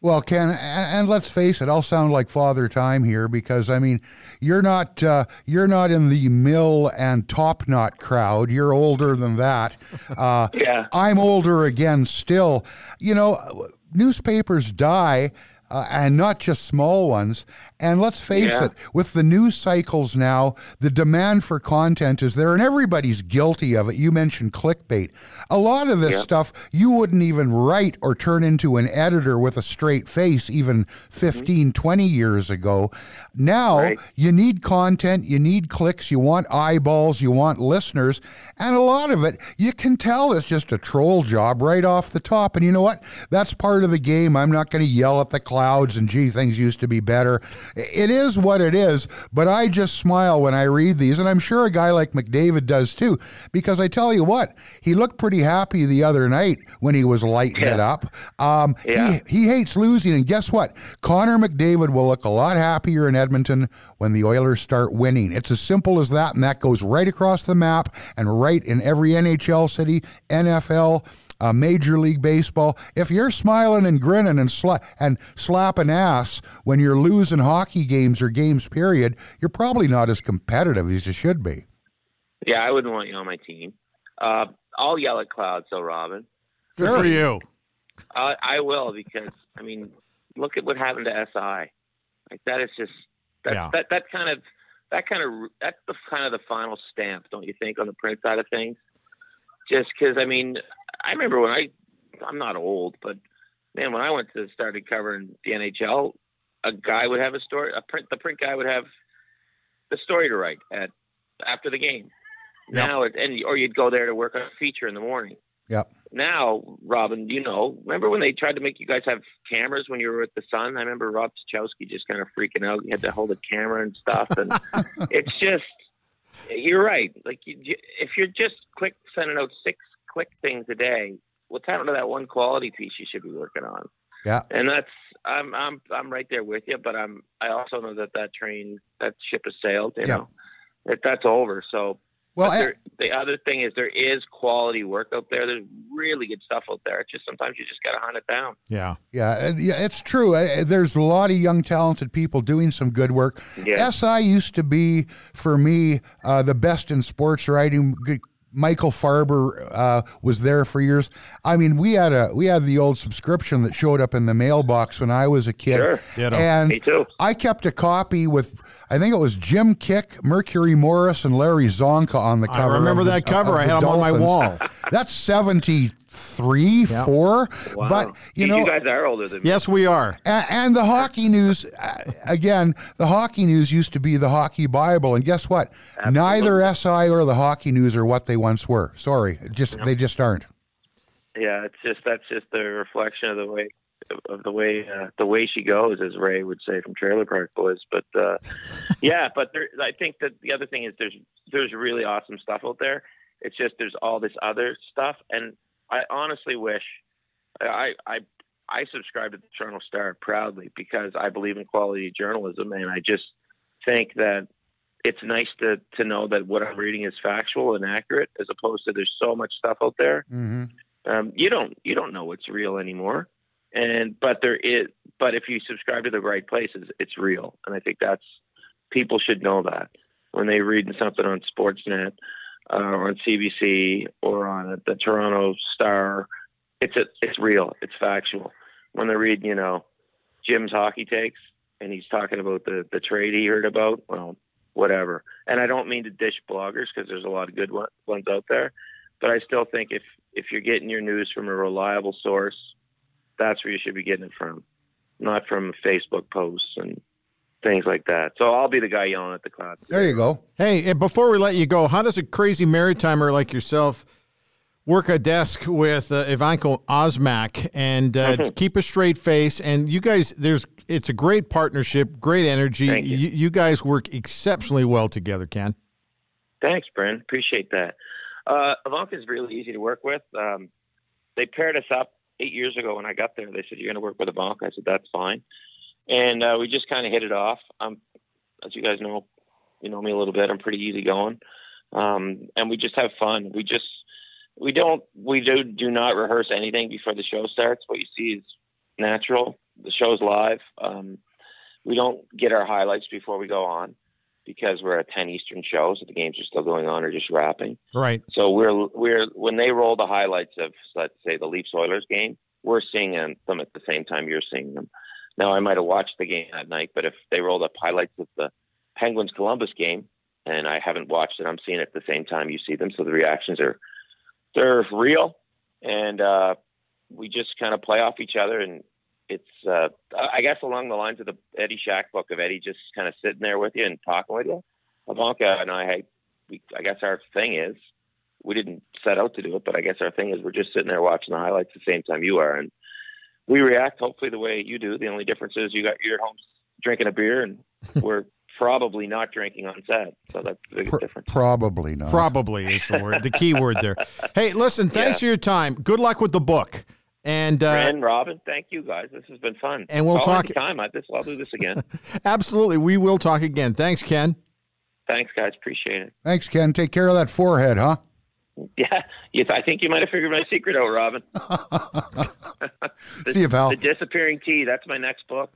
Well, Ken, and let's face it, I'll sound like Father Time here because I mean, you're not uh, you're not in the mill and top knot crowd. You're older than that. Uh, Yeah. I'm older again still. You know, newspapers die. uh, and not just small ones. And let's face Yeah. it, with the news cycles now, the demand for content is there, and everybody's guilty of it. You mentioned clickbait. A lot of this Yeah. stuff you wouldn't even write or turn into an editor with a straight face even mm-hmm. 15, 20 years ago. Now, Right. you need content, you need clicks, you want eyeballs, you want listeners, and a lot of it you can tell is just a troll job right off the top. And you know what? That's part of the game. I'm not going to yell at the clouds and gee, things used to be better. It is what it is, but I just smile when I read these, and I'm sure a guy like McDavid does too, because I tell you what, he looked pretty happy the other night when he was lighting it up. Um, Yeah. he, he hates losing, and guess what? Connor McDavid will look a lot happier in Edmonton when the Oilers start winning. It's as simple as that, and that goes right across the map and right in every NHL city, NFL. Uh, Major League Baseball. If you're smiling and grinning and sla- and slapping ass when you're losing hockey games or games, period, you're probably not as competitive as you should be. Yeah, I wouldn't want you on my team. Uh, I'll yell at clouds, though, Robin. Good for you. I, I will because I mean, look at what happened to SI. Like that is just that Yeah. that that kind of that kind of that's the kind of the final stamp, don't you think, on the print side of things? Just because I mean, I remember when I I'm not old, but man, when I went to started covering the NHL, a guy would have a story. A print the print guy would have the story to write at after the game. Yep. Now it, and or you'd go there to work on a feature in the morning Yep. now, Robin, you know, remember when they tried to make you guys have cameras when you were with the Sun? I remember Rob Tychkowski just kind of freaking out. He had to hold a camera and stuff, and it's just, you're right. Like, you, you- if you're just click sending out six click things a day, what's happened to that one quality piece you should be working on? Yeah. And that's, I'm, I'm, I'm right there with you, but I'm, I also know that that train, that ship has sailed. You Yeah. know, that that's over. So Well, but there, the other thing is there is quality work out there. There's really good stuff out there. It's just sometimes you just got to hunt it down. Yeah. Yeah, yeah, it's true. There's a lot of young, talented people doing some good work. Yeah. SI used to be, for me, uh, the best in sports writing. G- Michael Farber uh, was there for years. I mean, we had a we had the old subscription that showed up in the mailbox when I was a kid, Sure. And Me too. I kept a copy with. I think it was Jim Kiick, Mercury Morris, and Larry Csonka on the cover. I remember of the- that cover. of I the had 'em on my wall. That's seventy three, four. Wow. But you know, you guys are older than me. Yes, we are. a- And the hockey news, uh, again, the hockey news used to be the hockey Bible. And guess what? Neither SI or the hockey news are what they once were. Sorry, it just they just aren't. Yeah, it's just that's just the reflection of the way of the way uh, the way she goes, as Ray would say from Trailer Park Boys. But uh, yeah, but there, I think that the other thing is there's there's really awesome stuff out there. It's just there's all this other stuff, and I honestly wish I I I subscribe to the Toronto Star proudly because I believe in quality journalism, and I just think that it's nice to to know that what I'm reading is factual and accurate, as opposed to there's so much stuff out there. Hmm um, you don't you don't know what's real anymore and but there is but if you subscribe to the right places it's real. And i think that's people should know that. When they read something on sportsnet uh, or on cbc or on the toronto star it's a, it's real. It's factual. When they read you know jim's hockey takes and he's talking about the the trade he heard about well whatever. And i don't mean to dish bloggers because there's a lot of good one, ones out there but I still think if if you're getting your news from a reliable source, that's where you should be getting it from, not from Facebook posts and things like that. So I'll be the guy yelling at the cloud. There you go. Hey, before we let you go, how does a crazy maritimer like yourself work a desk with uh, Evanka Osmak and uh, keep a straight face? And you guys, there's it's a great partnership, great energy. Thank you. you guys work exceptionally well together, Ken. Thanks, Brent. Appreciate that. Uh, is really easy to work with. Um, they paired us up eight years ago when I got there. They said, You're going to work with a Evanka. I said, That's fine. And uh, we just kind of hit it off. Um, as you guys know, you know me a little bit. I'm pretty easygoing. Um, and we just have fun. We just, we don't, we do, do not rehearse anything before the show starts. What you see is natural. The show's live. Um, we don't get our highlights before we go on because we're a 10 Eastern show, so the games are still going on or just wrapping. Right. So we're we're when they roll the highlights of let's say the Leafs Oilers game, we're seeing them them at the same time you're seeing them. Now I might have watched the game that night, but if they rolled up highlights of the Penguins Columbus game and I haven't watched it, I'm seeing it at the same time you see them, so the reactions are they're real, and uh, we just kind of play off each other and it's uh, I guess along the lines of the Eddie Shack book of Eddie just kind of sitting there with you and talking with you. Evanka and I, we, I guess our thing is we didn't set out to do it, but I guess our thing is we're just sitting there watching the highlights the same time you are, and we react hopefully the way you do. The only difference is you got you're at home drinking a beer, and we're probably not drinking on set. So that's the biggest Pr- difference. Probably not. Probably is the word, the key word there. Hey, listen, thanks Yeah. for your time. Good luck with the book. And uh, Ren, Robin, thank you guys. This has been fun. And we'll Call talk- anytime. I this I'll do this again. absolutely, we will talk again. Thanks, Ken. Thanks, guys. Appreciate it. Thanks, Ken. Take care of that forehead, huh? Yeah, yes, I think you might have figured my secret out, Robin. The- See you, pal. The disappearing tea. That's my next book.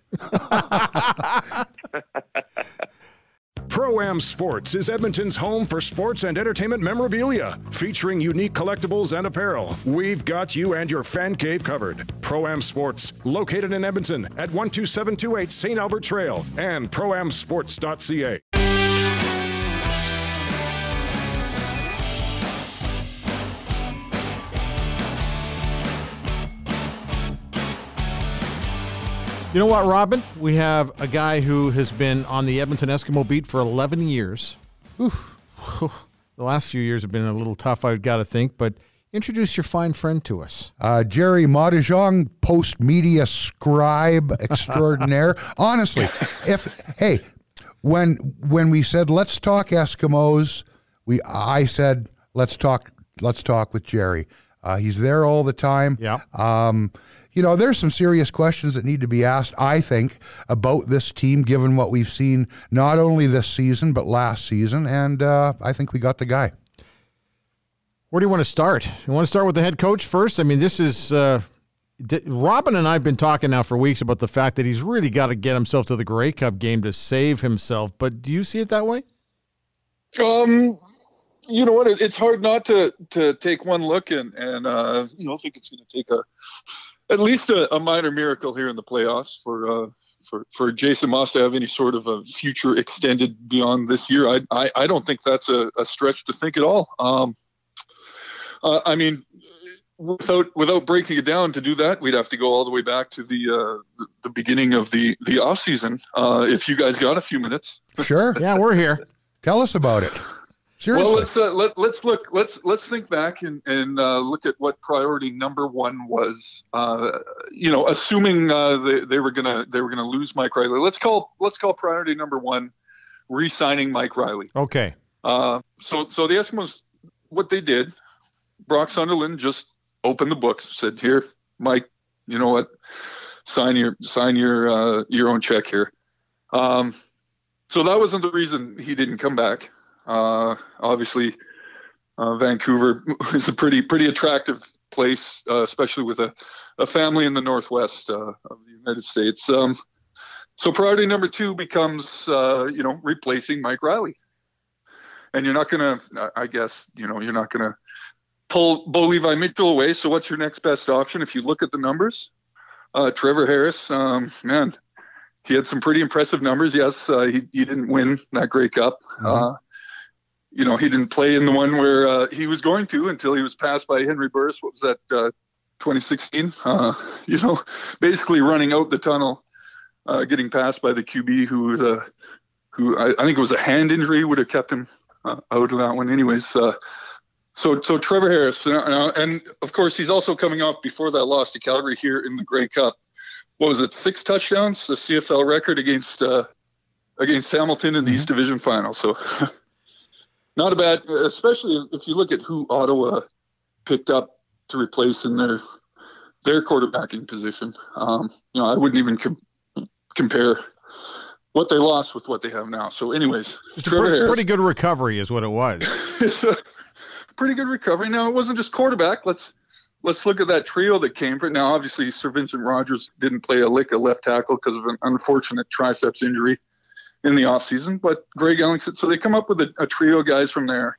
Pro Am Sports is Edmonton's home for sports and entertainment memorabilia, featuring unique collectibles and apparel. We've got you and your fan cave covered. Pro Am Sports, located in Edmonton at 12728 St. Albert Trail and proamsports.ca. You know what, Robin? We have a guy who has been on the Edmonton Eskimo beat for 11 years. Oof. The last few years have been a little tough, I've got to think, but introduce your fine friend to us. Uh, Gerry Moddejonge, post media scribe extraordinaire. Honestly, if hey, when when we said let's talk Eskimos, we I said let's talk let's talk with Gerry. Uh, he's there all the time. Yeah. Um, you know, there's some serious questions that need to be asked, I think, about this team, given what we've seen not only this season, but last season. And uh, I think we got the guy. Where do you want to start? You want to start with the head coach first? I mean, this is uh, Robin and I have been talking now for weeks about the fact that he's really got to get himself to the Grey Cup game to save himself. But do you see it that way? Um, you know what? It's hard not to to take one look and and uh, you know think it's going to take a at least a, a minor miracle here in the playoffs for uh, for for Jason Maas to have any sort of a future extended beyond this year. I I, I don't think that's a, a stretch to think at all. Um, uh, I mean. Without without breaking it down to do that, we'd have to go all the way back to the uh, the, the beginning of the the off season. Uh, if you guys got a few minutes, Sure. Yeah, we're here. Tell us about it. Seriously. Well, let's uh, let let's look let's let's think back and and uh, look at what priority number one was. Uh, you know, assuming uh, they they were gonna they were gonna lose Mike Reilly. Let's call let's call priority number one re-signing Mike Reilly. Okay. Uh, so so the Eskimos, what they did, Brock Sunderland just opened the books, said, "Here, Mike, you know what? Sign your sign your uh, your own check here." Um, so that wasn't the reason he didn't come back. Uh, obviously, uh, Vancouver is a pretty pretty attractive place, uh, especially with a, a family in the northwest uh, of the United States. Um, so priority number two becomes, uh, you know, replacing Mike Reilly. And you're not gonna, I guess, you know, you're not gonna pull Bo Levi Mitchell away. So what's your next best option? If you look at the numbers, uh, Trevor Harris, um, man, he had some pretty impressive numbers. Yes, uh, he, he didn't win that Grey Cup. Uh, you know, he didn't play in the one where uh, he was going to until he was passed by Henry Burris. What was that, uh, 2016? Uh, you know, basically running out the tunnel, uh, getting passed by the QB who was a, who I, I think it was a hand injury would have kept him uh, out of that one. Anyways, uh, so so Trevor Harris, uh, and of course he's also coming off before that loss to Calgary here in the Grey Cup. What was it? Six touchdowns, the CFL record against uh, against Hamilton in the East Division final. So not a bad, especially if you look at who Ottawa picked up to replace in their their quarterbacking position. Um, you know, I wouldn't even com- compare what they lost with what they have now. So, anyways, It's a Trevor pretty, Harris pretty good recovery, is what it was. pretty good recovery. Now it wasn't just quarterback. Let's let's look at that trio that came for it. Now obviously SirVincent Rogers didn't play a lick at left tackle because of an unfortunate triceps injury in the offseason, but Greg Ellingson. So they come up with a, a trio of guys from there.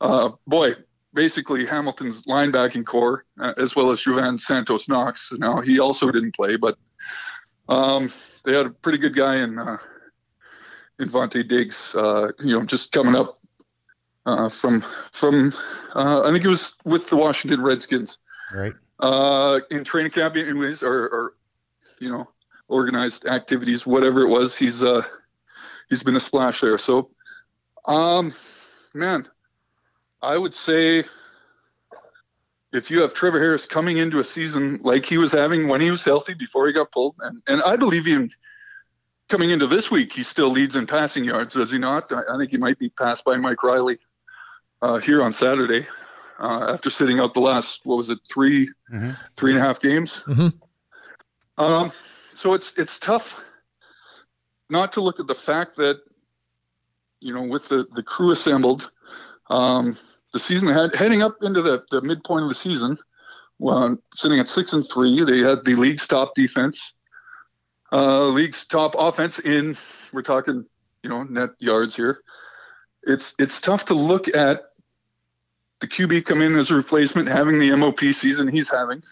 Uh, boy, basically Hamilton's linebacking core, uh, as well as Jovan Santos Knox. Now he also didn't play, but Um, they had a pretty good guy in uh, in Vontae Diggs. Uh, you know, just coming up uh, from from uh, I think it was with the Washington Redskins. Right. Uh, in training camp, anyways, or, or you know, organized activities, whatever it was. He's uh, he's been a splash there. So, um, man, I would say if you have Trevor Harris coming into a season like he was having when he was healthy before he got pulled, and, and I believe even coming into this week, he still leads in passing yards, does he not? I, I think he might be passed by Mike Reilly uh, here on Saturday uh, after sitting out the last, what was it, 3 Mm-hmm. three and a half games. Mhm. Um, so it's it's tough not to look at the fact that you know with the the crew assembled, um, the season had heading up into the, the midpoint of the season, well, sitting at six and three, they had the league's top defense, uh, league's top offense in we're talking you know net yards here. It's it's tough to look at the QB come in as a replacement, having the MOP season he's having,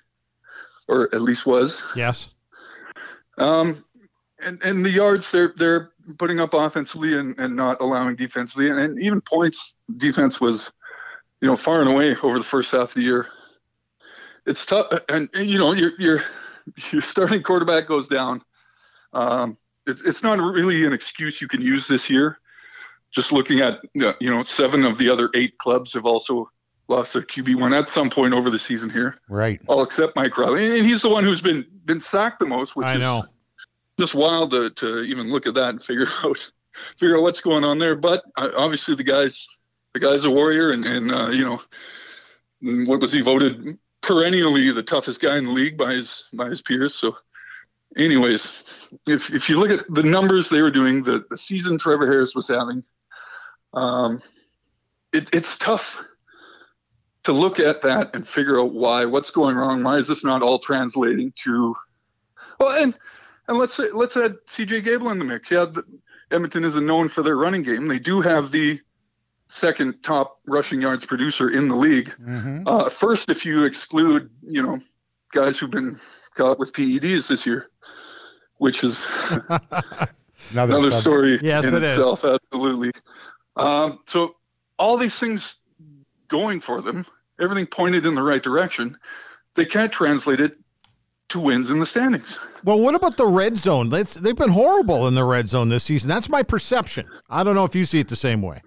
or at least was. Yes. Um, and and the yards they're they're putting up offensively and, and not allowing defensively, and, and even points defense was, you know, far and away over the first half of the year. It's tough, and, and you know your your your starting quarterback goes down. Um, it's it's not really an excuse you can use this year. Just looking at you know seven of the other eight clubs have also lost their QB one at some point over the season here Right. all except Mike Reilly, and he's the one who's been been sacked the most, which I is know. Just wild to, to even look at that and figure out figure out what's going on there. But uh, obviously, the guy's the guy's a warrior, and and uh, you know what was he voted perennially the toughest guy in the league by his by his peers. So, anyways, if if you look at the numbers they were doing, the the season Trevor Harris was having, um, it, it's tough to look at that and figure out why, what's going wrong, why is this not all translating to, well, and and let's say, let's add C.J. Gable in the mix. Yeah, the, Edmonton isn't known for their running game. They do have the second top rushing yards producer in the league. Mm-hmm. Uh, first, if you exclude, you know, guys who've been caught with PEDs this year, which is Another, another story Yes, in it is. itself. Absolutely. Um, so all these things going for them, everything pointed in the right direction. They can't translate it to wins in the standings. Well, what about the red zone? That's, they've been horrible in the red zone this season. That's my perception. I don't know if you see it the same way.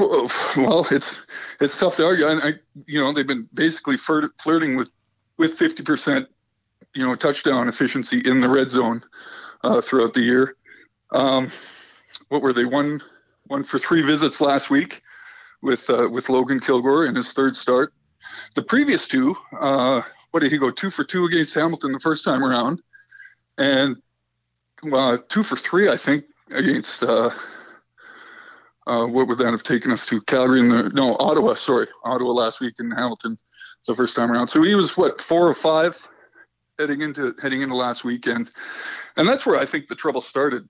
Well, it's it's tough to argue. And I, you know, they've been basically flirting with with 50%, you know, touchdown efficiency in the red zone uh, throughout the year. Um, what were they? One one for three visits last week with uh, with Logan Kilgore in his third start. The previous two, uh, what did he go? Two for two against Hamilton the first time around, and uh, two for three, I think, against. Uh, uh, what would that have taken us to? Calgary and the no Ottawa. Sorry, Ottawa last week in Hamilton, the first time around. So he was what four or five heading into heading into last weekend, and that's where I think the trouble started.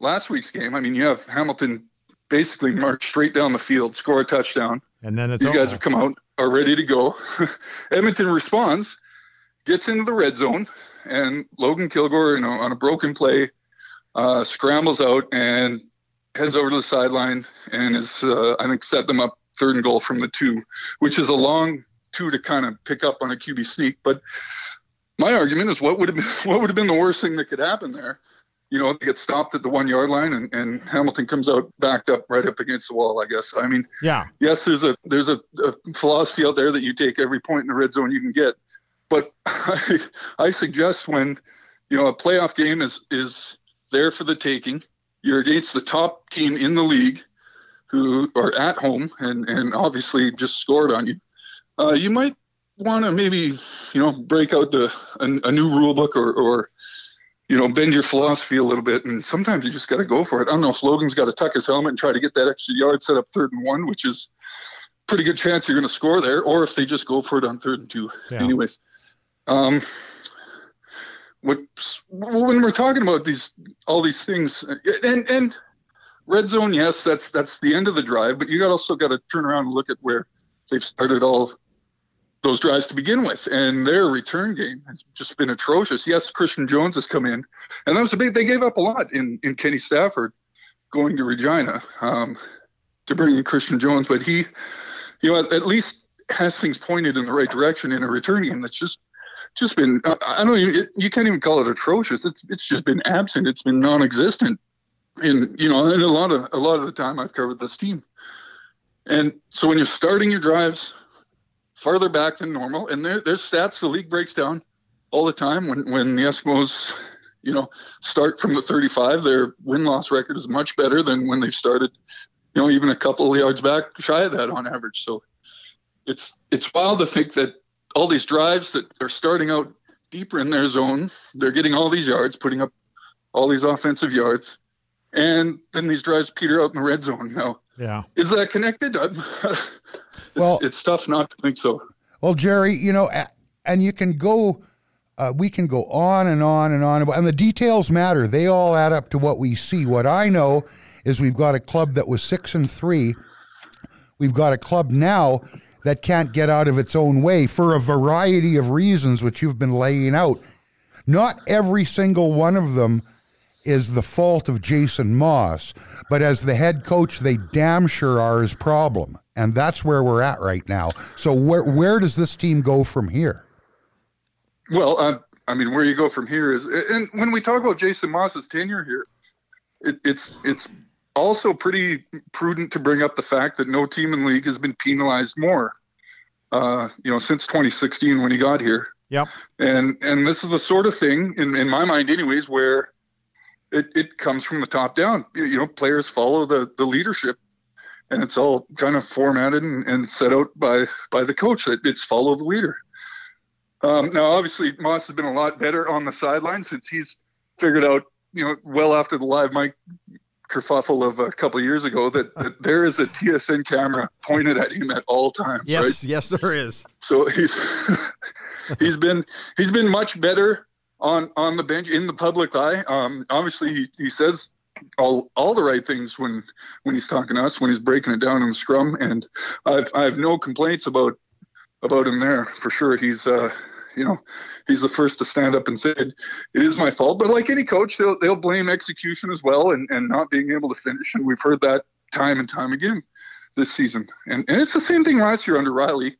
Last week's game. I mean, you have Hamilton basically march straight down the field, score a touchdown. And then it's These guys have come out, are ready to go. Edmonton responds, gets into the red zone, and Logan Kilgore, you know, on a broken play, uh, scrambles out and heads over to the sideline and is, uh, I think, set them up third and goal from the two, which is a long two to kind of pick up on a QB sneak. But my argument is, what would have been what would have been the worst thing that could happen there? You know, they get stopped at the one yard line, and, and Hamilton comes out backed up right up against the wall. I guess. I mean, yeah. yes, there's a there's a, a philosophy out there that you take every point in the red zone you can get, but I, I suggest when you know a playoff game is is there for the taking, you're against the top team in the league, who are at home and and obviously just scored on you. Uh, you might want to maybe you know break out the a, a new rule book or or you know bend your philosophy a little bit and sometimes you just got to go for it i don't know if logan's got to tuck his helmet and try to get that extra yard set up third and one which is pretty good chance you're going to score there or if they just go for it on third and two Yeah. anyways um what when we're talking about these all these things and and red zone yes that's that's the end of the drive but you got also got to turn around and look at where they've started all those drives to begin with, and their return game has just been atrocious. Yes, Christian Jones has come in, and that was a big. They gave up a lot in in Kenny Stafford going to Regina um, to bring in Christian Jones, but he, you know, at, at, least has things pointed in the right direction in a return game. That's just just been. I don't even. It, you can't even call it atrocious. It's it's just been absent. It's been non-existent. And you know, and a lot of a lot of the time I've covered this team. And so when you're starting your drives farther back than normal. And there, there's stats the league breaks down all the time when, when the Eskimos, you know, start from the 35, their win loss record is much better than when they started, you know, even a couple of yards back shy of that on average. So it's it's wild to think that all these drives that are starting out deeper in their zone, they're getting all these yards, putting up all these offensive yards, and then these drives peter out in the red zone. Now, yeah, is that connected? well, it's tough not to think so. Well, Gerry, you know, and you can go, uh, we can go on and on and on, and the details matter. They all add up to what we see. What I know is we've got a club that was six and three. We've got a club now that can't get out of its own way for a variety of reasons, which you've been laying out. Not every single one of them is the fault of Jason Maas, but as the head coach, they damn sure are his problem and that's where we're at right now. So where where does this team go from here? Well, uh, I mean, where you go from here is, and when we talk about Jason Maas's tenure here, it, it's it's also pretty prudent to bring up the fact that no team in the league has been penalized more. Uh, you know, since 2016 when he got here. Yep. And and this is the sort of thing, in, in my mind, anyways, where it, it comes from the top down. You, you know, players follow the the leadership and it's all kind of formatted and, and set out by by the coach that it's follow the leader. Um, now, obviously, Maas has been a lot better on the sideline since he's figured out, you know, well after the live mic kerfuffle of a couple of years ago that, that there is a TSN camera pointed at him at all times. Yes, right? yes, there is. So he's he's been he's been much better on on the bench in the public eye. Um, obviously, he, he says all all the right things when when he's talking to us when he's breaking it down in the scrum. And I've I have no complaints about about him there for sure. He's uh you know he's the first to stand up and say it is my fault. But like any coach they'll they'll blame execution as well and and not being able to finish. And we've heard that time and time again this season. And and it's the same thing last year under Reilly.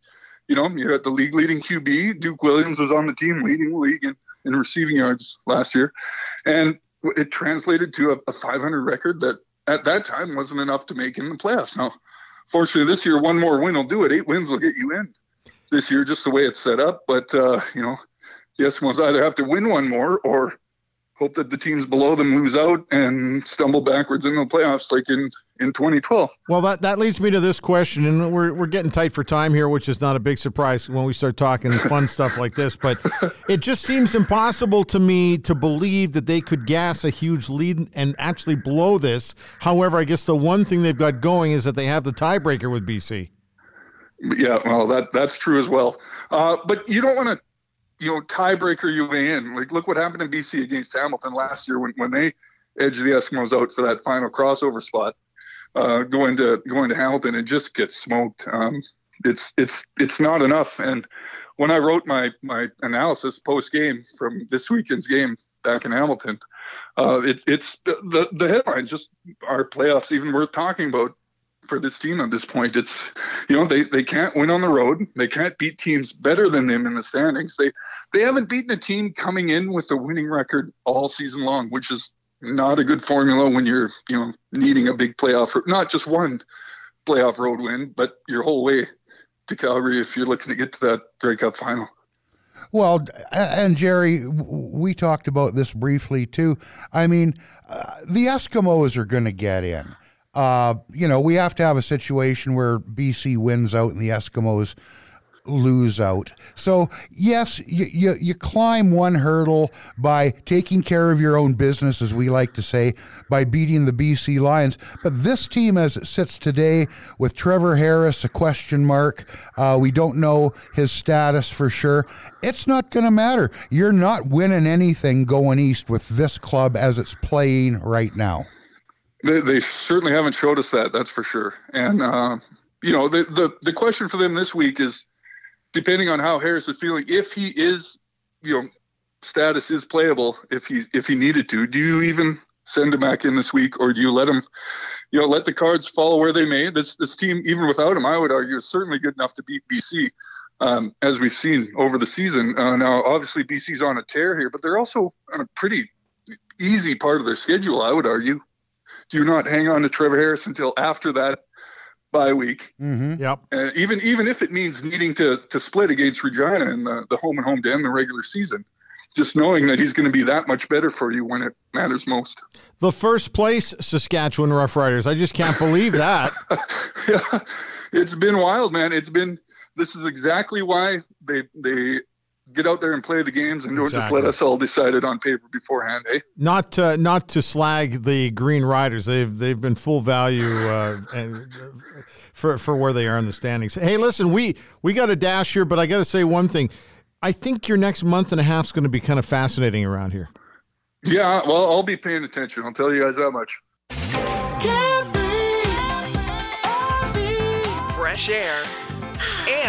You know you're at the league leading QB Duke Williams was on the team leading the league in in receiving yards last year and it translated to a, a 500 record that at that time wasn't enough to make in the playoffs. Now, fortunately, this year one more win will do it. Eight wins will get you in this year, just the way it's set up. But uh, you know, the Eskimos either have to win one more or hope that the teams below them lose out and stumble backwards in the playoffs like in in 2012. Well, that that leads me to this question, and we're we're getting tight for time here, which is not a big surprise when we start talking fun stuff like this. But it just seems impossible to me to believe that they could gas a huge lead and actually blow this. However, I guess the one thing they've got going is that they have the tiebreaker with BC. Yeah, well, that that's true as well. Uh, but you don't want to you know, tiebreaker you in. Like, look what happened in BC against Hamilton last year when, when they edged the Eskimos out for that final crossover spot. Uh, going to going to Hamilton and just gets smoked. Um, it's it's it's not enough. And when I wrote my my analysis post game from this weekend's game back in Hamilton, uh, it, it's the the headlines just are playoffs even worth talking about for this team at this point. It's you know they, they can't win on the road. They can't beat teams better than them in the standings. They they haven't beaten a team coming in with a winning record all season long, which is not a good formula when you're you know needing a big playoff not just one playoff road win, but your whole way to Calgary if you're looking to get to that Grey Cup final. Well, and Gerry, we talked about this briefly too. I mean, uh, the Eskimos are going to get in. Uh, you know, we have to have a situation where BC wins out and the Eskimos lose out. So yes, you, you, you climb one hurdle by taking care of your own business, as we like to say, by beating the BC Lions. But this team, as it sits today, with Trevor Harris a question mark, uh, we don't know his status for sure. It's not going to matter. You're not winning anything going east with this club as it's playing right now. They, they certainly haven't showed us that. That's for sure. And uh, you know, the, the the question for them this week is, depending on how Harris is feeling, if he is, you know, status is playable, if he if he needed to, do you even send him back in this week, or do you let him, you know, let the cards fall where they may? This this team, even without him, I would argue, is certainly good enough to beat BC, um, as we've seen over the season. Uh, now, obviously, BC's on a tear here, but they're also on a pretty easy part of their schedule. I would argue. Do not hang on to Trevor Harris until after that bye week. Mm-hmm. Yep. Uh, even even if it means needing to to split against Regina in the, the home and home to end the regular season, just knowing that he's going to be that much better for you when it matters most. The first place Saskatchewan Roughriders. I just can't believe that. yeah, it's been wild, man. It's been. This is exactly why they they get out there and play the games and don't just let us all decide it on paper beforehand, eh? Not to, not to slag the Green Riders. They've they've been full value uh, and, uh, for for where they are in the standings. Hey, listen, we we got a dash here, but I got to say one thing. I think your next month and a half is going to be kind of fascinating around here. Yeah, well, I'll be paying attention. I'll tell you guys that much. fresh air,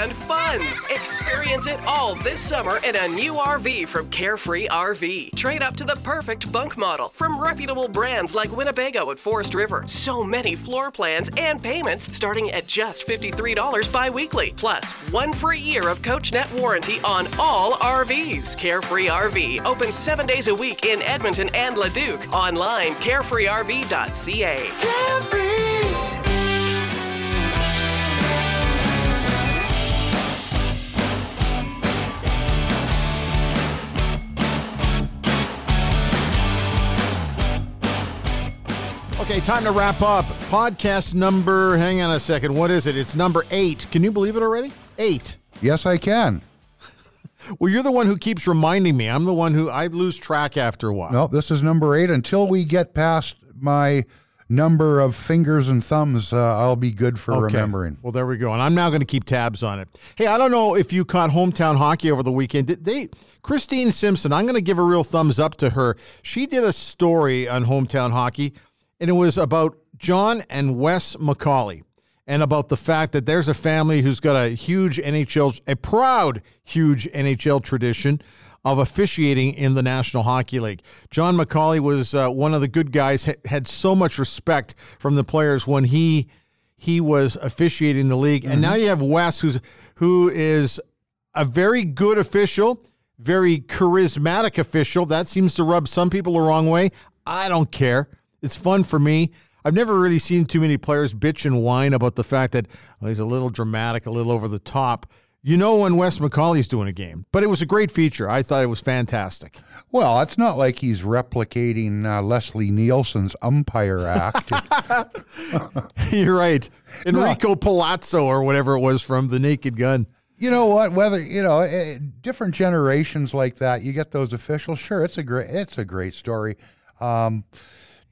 and fun. Experience it all this summer in a new RV from Carefree RV. Trade up to the perfect bunk model from reputable brands like Winnebago at Forest River. So many floor plans and payments starting at just $53 bi weekly. Plus, one free year of CoachNet warranty on all RVs. Carefree RV open seven days a week in Edmonton and Leduc. Online, carefreerv.ca. Okay, time to wrap up. Podcast number, hang on a second. What is it? It's number eight. Can you believe it already? Eight. Yes, I can. Well, you're the one who keeps reminding me. I'm the one who I lose track after a while. No, this is number eight. Until we get past my number of fingers and thumbs, uh, I'll be good for Okay. remembering. Well, there we go. And I'm now going to keep tabs on it. Hey, I don't know if you caught hometown hockey over the weekend. Did they Christine Simpson, I'm going to give a real thumbs up to her. She did a story on hometown hockey and it was about John and Wes McCauley and about the fact that there's a family who's got a huge NHL a proud huge NHL tradition of officiating in the National Hockey League. John McCauley was uh, one of the good guys, ha- had so much respect from the players when he he was officiating the league. And now you have Wes, who's who is a very good official, very charismatic official. That seems to rub some people the wrong way. I don't care. It's fun for me. I've never really seen too many players bitch and whine about the fact that well, he's a little dramatic, a little over the top. You know when Wes McCauley's doing a game, but it was a great feature. I thought it was fantastic. Well, it's not like he's replicating uh, Leslie Nielsen's umpire act. You're right. Enrico Palazzo or whatever it was from The Naked Gun. you know what? Whether you know eh, different generations like that, you get those officials. Sure, it's a great it's a great story. Um,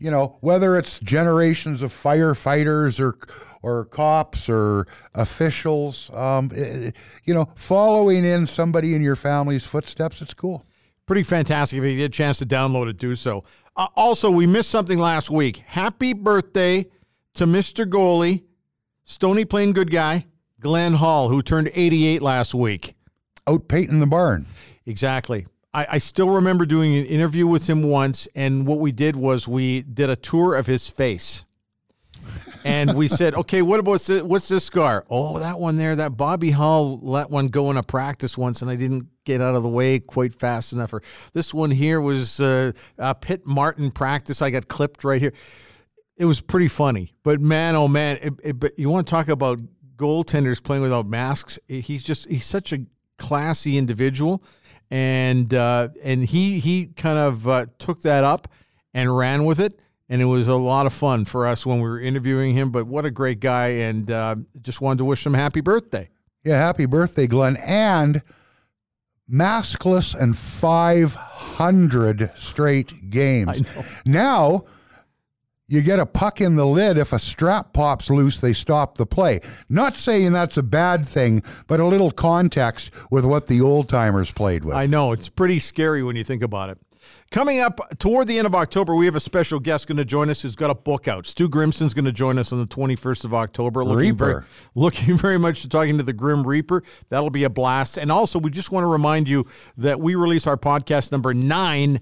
you know, whether it's generations of firefighters or or cops or officials, um, you know, following in somebody in your family's footsteps, it's cool. Pretty fantastic. If you get a chance to download it, do so. Uh, also, we missed something last week. Happy birthday to Mr. Goalie, Stony Plain good guy, Glenn Hall, who turned 88 last week. Out painting the barn. Exactly. I, I still remember doing an interview with him once, and what we did was we did a tour of his face. And we said, okay, what about this, what's this scar? Oh, that one there, that Bobby Hull let one go in a practice once, and I didn't get out of the way quite fast enough. Or this one here was uh, a Pit Martin practice. I got clipped right here. It was pretty funny, but man, oh man, it, it, but you want to talk about goaltenders playing without masks? He's just he's such a classy individual, and uh, and he he kind of uh, took that up and ran with it, and it was a lot of fun for us when we were interviewing him. But what a great guy, and uh, just wanted to wish him happy birthday. Yeah, happy birthday, Glenn. And maskless and 500 straight games. Now, you get a puck in the lid. If a strap pops loose, they stop the play. Not saying that's a bad thing, but a little context with what the old timers played with. I know it's pretty scary when you think about it. Coming up toward the end of October, we have a special guest going to join us who's got a book out. Stu Grimson's going to join us on the 21st of October. Looking very, Reaper. looking very much to talking to the Grim Reaper. That'll be a blast. And also, we just want to remind you that we release our podcast number nine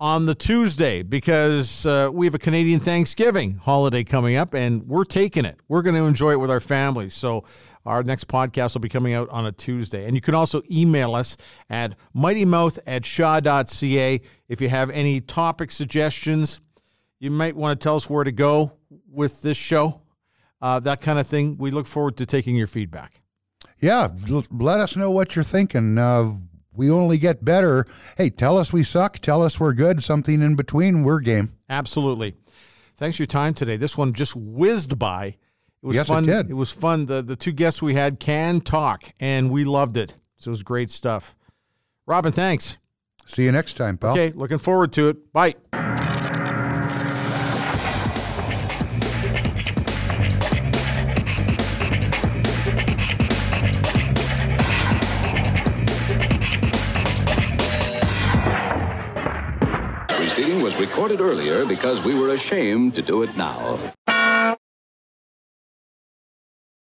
on the Tuesday because uh, we have a Canadian Thanksgiving holiday coming up and we're taking it. We're going to enjoy it with our families. So our next podcast will be coming out on a Tuesday. And you can also email us at mightymouth at shaw.ca if you have any topic suggestions. You might want to tell us where to go with this show, uh, that kind of thing. We look forward to taking your feedback. Yeah, let us know what you're thinking. Uh, we only get better. Hey, tell us we suck. Tell us we're good. Something in between. We're game. Absolutely. Thanks for your time today. This one just whizzed by. It was Yes, it fun. did. was fun. The the two guests we had can talk, and we loved it. So it was great stuff. Robin, thanks. See you next time, pal. Okay, looking forward to it. Bye. recorded earlier because we were ashamed to do it now.